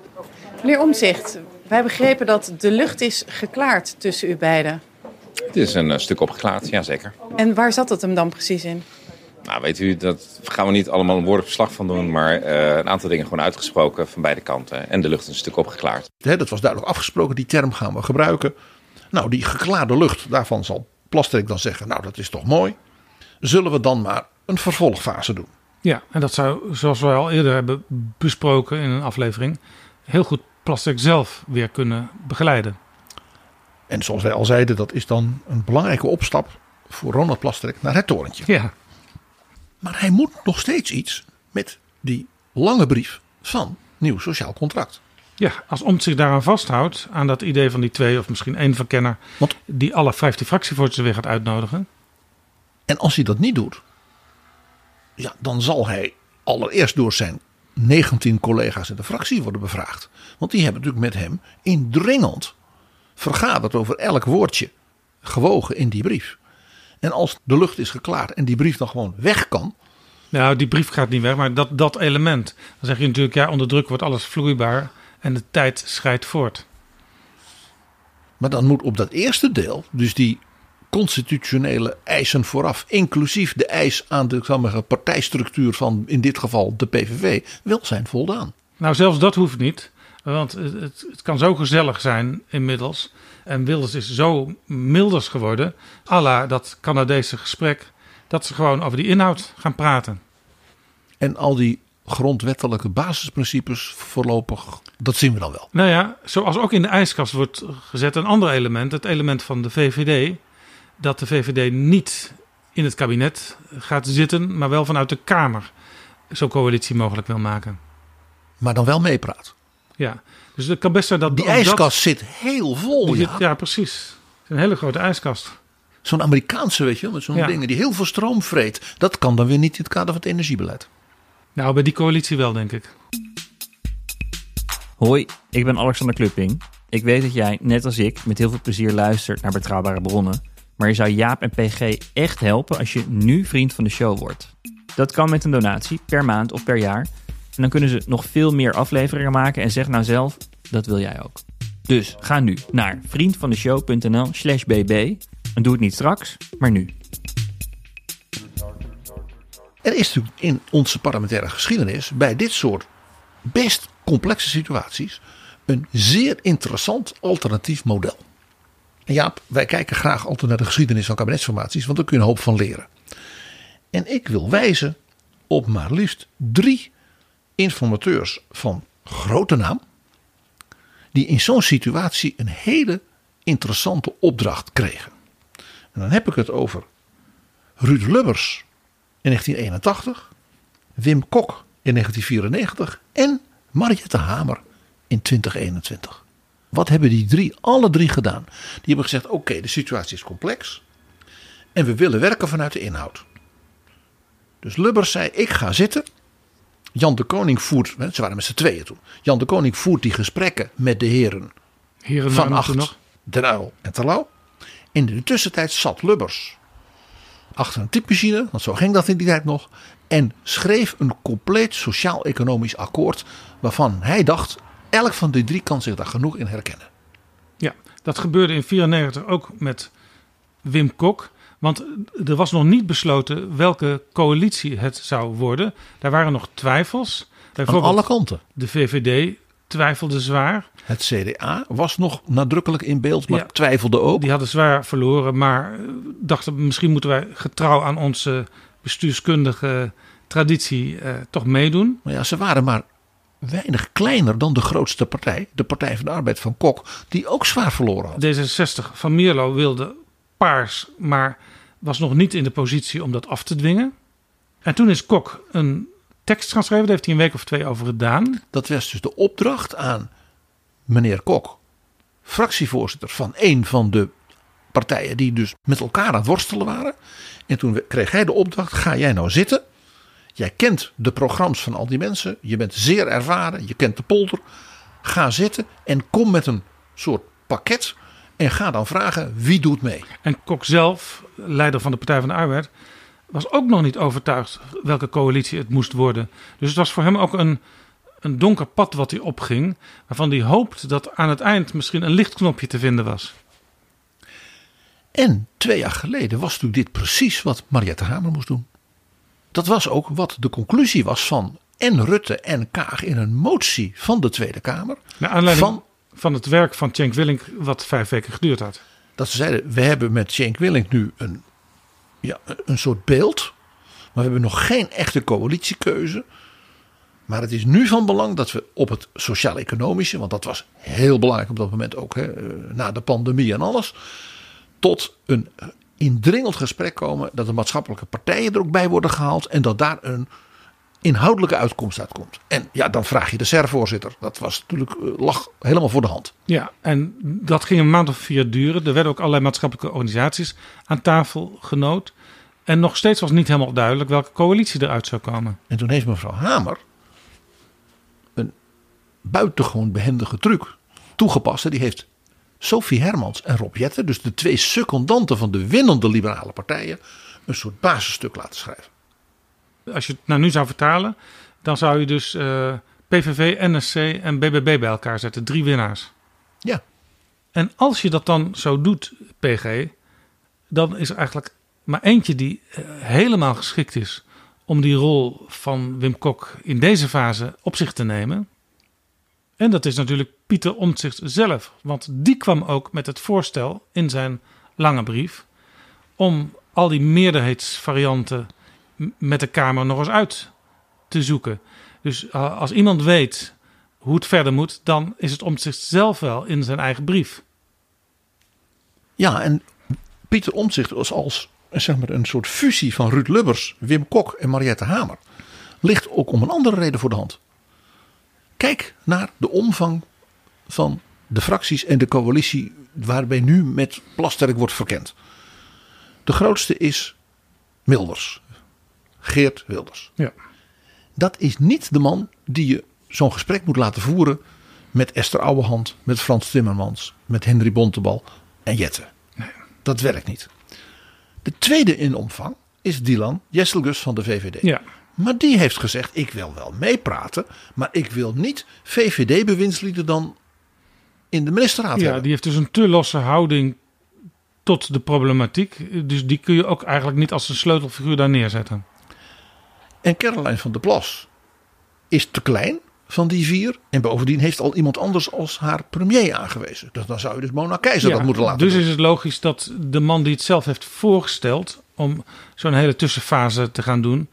Meneer Omzicht, wij begrepen dat de lucht is geklaard tussen u beiden. Het is een eh, stuk opgeklaard, ja zeker. En waar zat het hem dan precies in? Nou, weet u, dat gaan we niet allemaal een woordelijk verslag van doen, maar eh, een aantal dingen gewoon uitgesproken van beide kanten. En de lucht is een stuk opgeklaard. Hè, dat was duidelijk afgesproken. Die term gaan we gebruiken. Nou, die geklaarde lucht, daarvan zal Plasterk dan zeggen, nou dat is toch mooi. Zullen we dan maar een vervolgfase doen? Ja, en dat zou, zoals we al eerder hebben besproken in een aflevering, heel goed Plasterk zelf weer kunnen begeleiden. En zoals wij al zeiden, dat is dan een belangrijke opstap voor Ronald Plasterk naar het torentje. Ja. Maar hij moet nog steeds iets met die lange brief van nieuw sociaal contract. Ja, als Omt zich daaraan vasthoudt, aan dat idee van die twee of misschien één verkenner, die alle 15 fractievoorzitters weer gaat uitnodigen. En als hij dat niet doet, ja, dan zal hij allereerst door zijn 19 collega's in de fractie worden bevraagd. Want die hebben natuurlijk met hem indringend vergaderd over elk woordje gewogen in die brief. En als de lucht is geklaard en die brief dan gewoon weg kan. Nou, die brief gaat niet weg, maar dat, dat element. Dan zeg je natuurlijk, ja, onder druk wordt alles vloeibaar en de tijd scheidt voort. Maar dan moet op dat eerste deel, dus die constitutionele eisen vooraf, inclusief de eis aan de partijstructuur van in dit geval de PVV, wel zijn voldaan. Nou, zelfs dat hoeft niet. Want het, het, kan zo gezellig zijn inmiddels. En Wilders is zo milders geworden. à la dat Canadese gesprek. Dat ze gewoon over die inhoud gaan praten. En al die grondwettelijke basisprincipes voorlopig, dat zien we dan wel. Nou ja, zoals ook in de ijskast wordt gezet een ander element. Het element van de VVD. Dat de VVD niet in het kabinet gaat zitten. Maar wel vanuit de Kamer zo'n coalitie mogelijk wil maken. Maar dan wel meepraat. Ja, dus het kan best zijn dat... Die ijskast dat- zit heel vol. Ja. zit- ja, precies. Het is een hele grote ijskast. Zo'n Amerikaanse, weet je wel, met zo'n Ja. dingen die heel veel stroom vreet. Dat kan dan weer niet in het kader van het energiebeleid. Nou, bij die coalitie wel, denk ik. Hoi, ik ben Alexander Klupping. Ik weet dat jij, net als ik, met heel veel plezier luistert naar betrouwbare bronnen. Maar je zou Jaap en PG echt helpen als je nu vriend van de show wordt. Dat kan met een donatie, per maand of per jaar. En dan kunnen ze nog veel meer afleveringen maken en zeg nou zelf, dat wil jij ook. Dus ga nu naar vriendvandeshow.nl slash bb. En doe het niet straks, maar nu. Er is natuurlijk in onze parlementaire geschiedenis bij dit soort best complexe situaties een zeer interessant alternatief model. Jaap, wij kijken graag altijd naar de geschiedenis van kabinetsformaties, want daar kun je een hoop van leren. En ik wil wijzen op maar liefst drie informateurs van grote naam, die in zo'n situatie een hele interessante opdracht kregen. En dan heb ik het over Ruud Lubbers in 1981, Wim Kok in 1994 en Mariette Hamer in 2021. Wat hebben die drie, alle drie gedaan? Die hebben gezegd: oké, de situatie is complex en we willen werken vanuit de inhoud. Dus Lubbers zei: ik ga zitten. Jan de Koning voert, ze waren met z'n tweeën toen. Jan de Koning voert die gesprekken met de heren, Heren van Acht, nog. Den Uyl en Terlouw. In de tussentijd zat Lubbers achter een typemachine, want zo ging dat in die tijd nog. En schreef een compleet sociaal-economisch akkoord. Waarvan hij dacht: elk van die drie kan zich daar genoeg in herkennen. Ja, dat gebeurde in 94 ook met Wim Kok. Want er was nog niet besloten welke coalitie het zou worden. Daar waren nog twijfels. Bijvoorbeeld alle kanten. De VVD twijfelde zwaar. Het CDA was nog nadrukkelijk in beeld, maar Ja. twijfelde ook. Die hadden zwaar verloren, maar eh, dachten misschien moeten wij getrouw aan onze bestuurskundige traditie eh, toch meedoen. Maar ja, ze waren maar weinig kleiner dan de grootste partij, de Partij van de Arbeid van Kok, die ook zwaar verloren had. D66 van Mierlo wilde paars, maar was nog niet in de positie om dat af te dwingen. En toen is Kok een tekst gaan schrijven, daar heeft hij een week of twee over gedaan. Dat was dus de opdracht aan meneer Kok, fractievoorzitter van een van de partijen die dus met elkaar aan het worstelen waren. En toen kreeg hij de opdracht: ga jij nou zitten? Jij kent de programma's van al die mensen, je bent zeer ervaren, je kent de polder. Ga zitten en kom met een soort pakket en ga dan vragen wie doet mee. En Kok zelf, leider van de Partij van de Arbeid, was ook nog niet overtuigd welke coalitie het moest worden. Dus het was voor hem ook een, een donker pad wat hij opging, waarvan hij hoopt dat aan het eind misschien een lichtknopje te vinden was. En twee jaar geleden was natuurlijk dit precies wat Mariette Hamer moest doen. Dat was ook wat de conclusie was van en Rutte en Kaag in een motie van de Tweede Kamer. Naar aanleiding Van- van, het werk van Cenk Willink, wat vijf weken geduurd had. Dat ze zeiden, we hebben met Cenk Willink nu een, ja, een soort beeld. Maar we hebben nog geen echte coalitiekeuze. Maar het is nu van belang dat we op het sociaal-economische, want dat was heel belangrijk op dat moment ook, hè, eh, na de pandemie en alles, tot een indringend gesprek komen. Dat de maatschappelijke partijen er ook bij worden gehaald en dat daar een inhoudelijke uitkomst uitkomt. En ja, dan vraag je de SER-voorzitter. Dat was natuurlijk, eh, lag helemaal voor de hand. Ja, en dat ging een maand of vier duren. Er werden ook allerlei maatschappelijke organisaties aan tafel genoot. En nog steeds was niet helemaal duidelijk welke coalitie eruit zou komen. En toen heeft mevrouw Hamer een buitengewoon behendige truc toegepast. Die heeft Sophie Hermans en Rob Jetten, dus de twee secondanten van de winnende liberale partijen, een soort basisstuk laten schrijven. Als je het nou nu zou vertalen, dan zou je dus eh, PVV, NSC en BBB bij elkaar zetten. Drie winnaars. Ja. En als je dat dan zo doet, PG, dan is er eigenlijk maar eentje die eh, helemaal geschikt is om die rol van Wim Kok in deze fase op zich te nemen. En dat is natuurlijk Pieter Omtzigt zelf. Want die kwam ook met het voorstel in zijn lange brief om al die meerderheidsvarianten met de Kamer nog eens uit te zoeken. Dus uh, als iemand weet hoe het verder moet, dan is het Omtzigt zelf wel in zijn eigen brief. Ja, en Pieter Omtzigt was als eh, zeg maar, een soort fusie van Ruud Lubbers, Wim Kok en Mariette Hamer. Ligt ook om een andere reden voor de hand. Kijk naar de omvang van de fracties en de coalitie waarbij nu met Plasterk wordt verkend. De grootste is Wilders. Geert Wilders. Ja. Dat is niet de man die je zo'n gesprek moet laten voeren met Esther Ouwehand, met Frans Timmermans, met Henry Bontebal en Jette. Dat werkt niet. De tweede in omvang is Dylan Jesselgus van de VVD. Ja. Maar die heeft gezegd: ik wil wel meepraten, maar ik wil niet VVD-bewindslieden dan in de ministerraad Ja, hebben. die heeft dus een te losse houding tot de problematiek. Dus die kun je ook eigenlijk niet als een sleutelfiguur daar neerzetten. En Caroline van der Plas is te klein van die vier. En bovendien heeft al iemand anders als haar premier aangewezen. Dus dan zou je dus Mona Keizer dat moeten laten dus doen. is het logisch dat de man die het zelf heeft voorgesteld om zo'n hele tussenfase te gaan doen,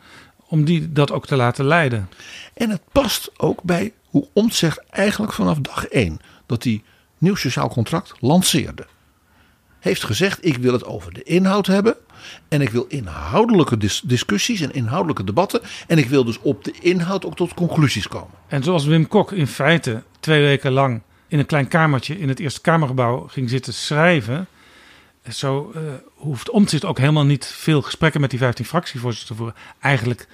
om die dat ook te laten leiden. En het past ook bij hoe Omtzigt eigenlijk vanaf dag één dat hij nieuw sociaal contract lanceerde. Heeft gezegd, ik wil het over de inhoud hebben. En ik wil inhoudelijke dis- discussies en inhoudelijke debatten. En ik wil dus op de inhoud ook tot conclusies komen. En zoals Wim Kok in feite twee weken lang in een klein kamertje in het Eerste Kamergebouw ging zitten schrijven. Zo eh, hoeft Omtzigt ook helemaal niet veel gesprekken met die 15 fractievoorzitters te voeren. Eigenlijk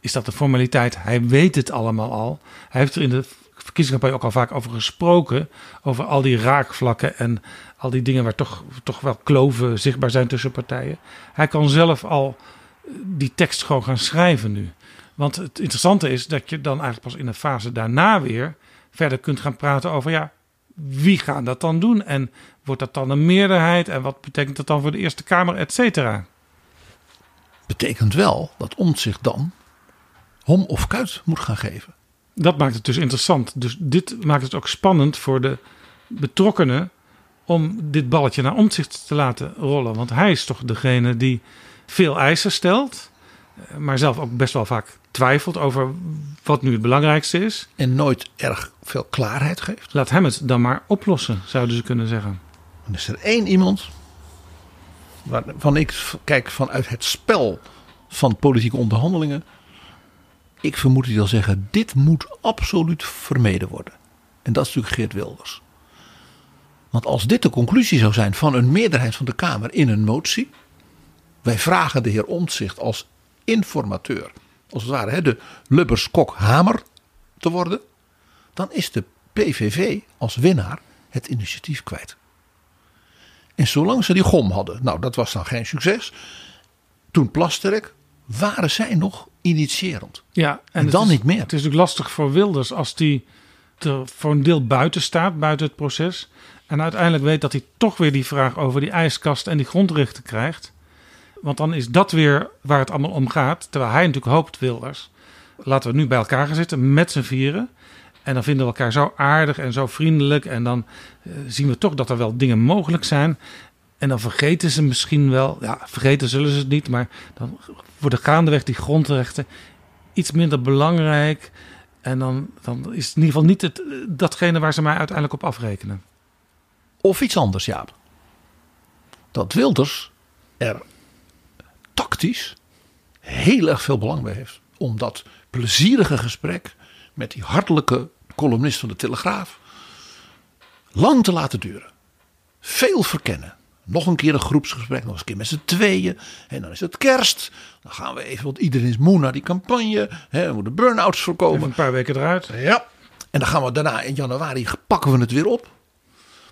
is dat een formaliteit. Hij weet het allemaal al. Hij heeft er in de verkiezingscampagne ook al vaak over gesproken. Over al die raakvlakken en al die dingen waar toch, toch wel kloven zichtbaar zijn tussen partijen. Hij kan zelf al die tekst gewoon gaan schrijven nu. Want het interessante is dat je dan eigenlijk pas in een fase daarna weer verder kunt gaan praten over ja, wie gaan dat dan doen? En wordt dat dan een meerderheid? En wat betekent dat dan voor de Eerste Kamer, et cetera? Betekent wel dat Omtzigt dan hom of kuit moet gaan geven. Dat maakt het dus interessant. Dus dit maakt het ook spannend voor de betrokkenen om dit balletje naar omzicht te laten rollen. Want hij is toch degene die veel eisen stelt, eh, maar zelf ook best wel vaak twijfelt over wat nu het belangrijkste is. En nooit erg veel klaarheid geeft. Laat hem het dan maar oplossen, zouden ze kunnen zeggen. Dan is er één iemand waarvan ik kijk vanuit het spel van politieke onderhandelingen. Ik vermoed hij zal zeggen, dit moet absoluut vermeden worden. En dat is natuurlijk Geert Wilders. Want als dit de conclusie zou zijn van een meerderheid van de Kamer in een motie. Wij vragen de heer Omtzigt als informateur, als het ware de Lubbers-Kok-Hamer te worden. Dan is de PVV als winnaar het initiatief kwijt. En zolang ze die gom hadden, nou dat was dan geen succes. Toen Plasterk waren zij nog initiërend. Ja, En dan is- niet meer. Het is natuurlijk lastig voor Wilders als die er voor een deel buiten staat, buiten het proces. En uiteindelijk weet dat hij toch weer die vraag over die ijskast en die grondrechten krijgt. Want dan is dat weer waar het allemaal om gaat. Terwijl hij natuurlijk hoopt, Wilders. Laten we nu bij elkaar gaan zitten met z'n vieren. En dan vinden we elkaar zo aardig en zo vriendelijk. En dan eh, zien we toch dat er wel dingen mogelijk zijn. En dan vergeten ze misschien wel. Ja, vergeten zullen ze het niet. Maar dan worden gaandeweg die grondrechten iets minder belangrijk. En dan, dan is het in ieder geval niet het, datgene waar ze mij uiteindelijk op afrekenen. Of iets anders, Jaap. Dat Wilders er tactisch heel erg veel belang bij heeft. Om dat plezierige gesprek met die hartelijke columnist van de Telegraaf lang te laten duren. Veel verkennen. Nog een keer een groepsgesprek, nog eens een keer met z'n tweeën. En dan is het kerst. Dan gaan we even, want iedereen is moe naar die campagne. Hè, we moeten burn-outs voorkomen. Even een paar weken eruit. Ja. En dan gaan we daarna in januari pakken we het weer op.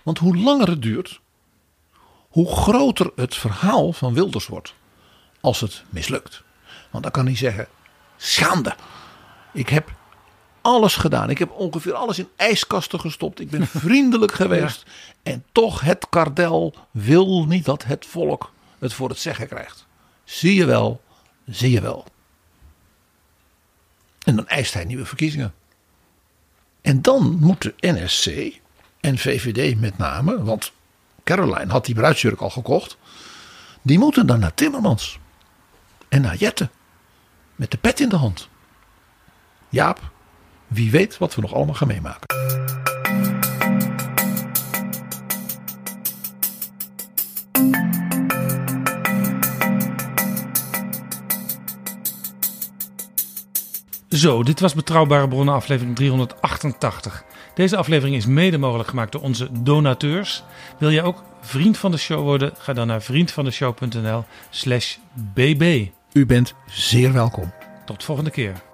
Want hoe langer het duurt, hoe groter het verhaal van Wilders wordt. Als het mislukt. Want dan kan hij zeggen: schande. Ik heb alles gedaan. Ik heb ongeveer alles in ijskasten gestopt. Ik ben <laughs> vriendelijk geweest. En toch, het kardel wil niet dat het volk het voor het zeggen krijgt. Zie je wel, zie je wel. En dan eist hij nieuwe verkiezingen. En dan moeten NSC en VVD met name, want Caroline had die bruidsjurk al gekocht, die moeten dan naar Timmermans en naar Jette met de pet in de hand. Jaap, wie weet wat we nog allemaal gaan meemaken. Zo, dit was Betrouwbare Bronnen aflevering 388. Deze aflevering is mede mogelijk gemaakt door onze donateurs. Wil jij ook vriend van de show worden? Ga dan naar vriendvandeshow.nl slash bb. U bent zeer welkom. Tot volgende keer.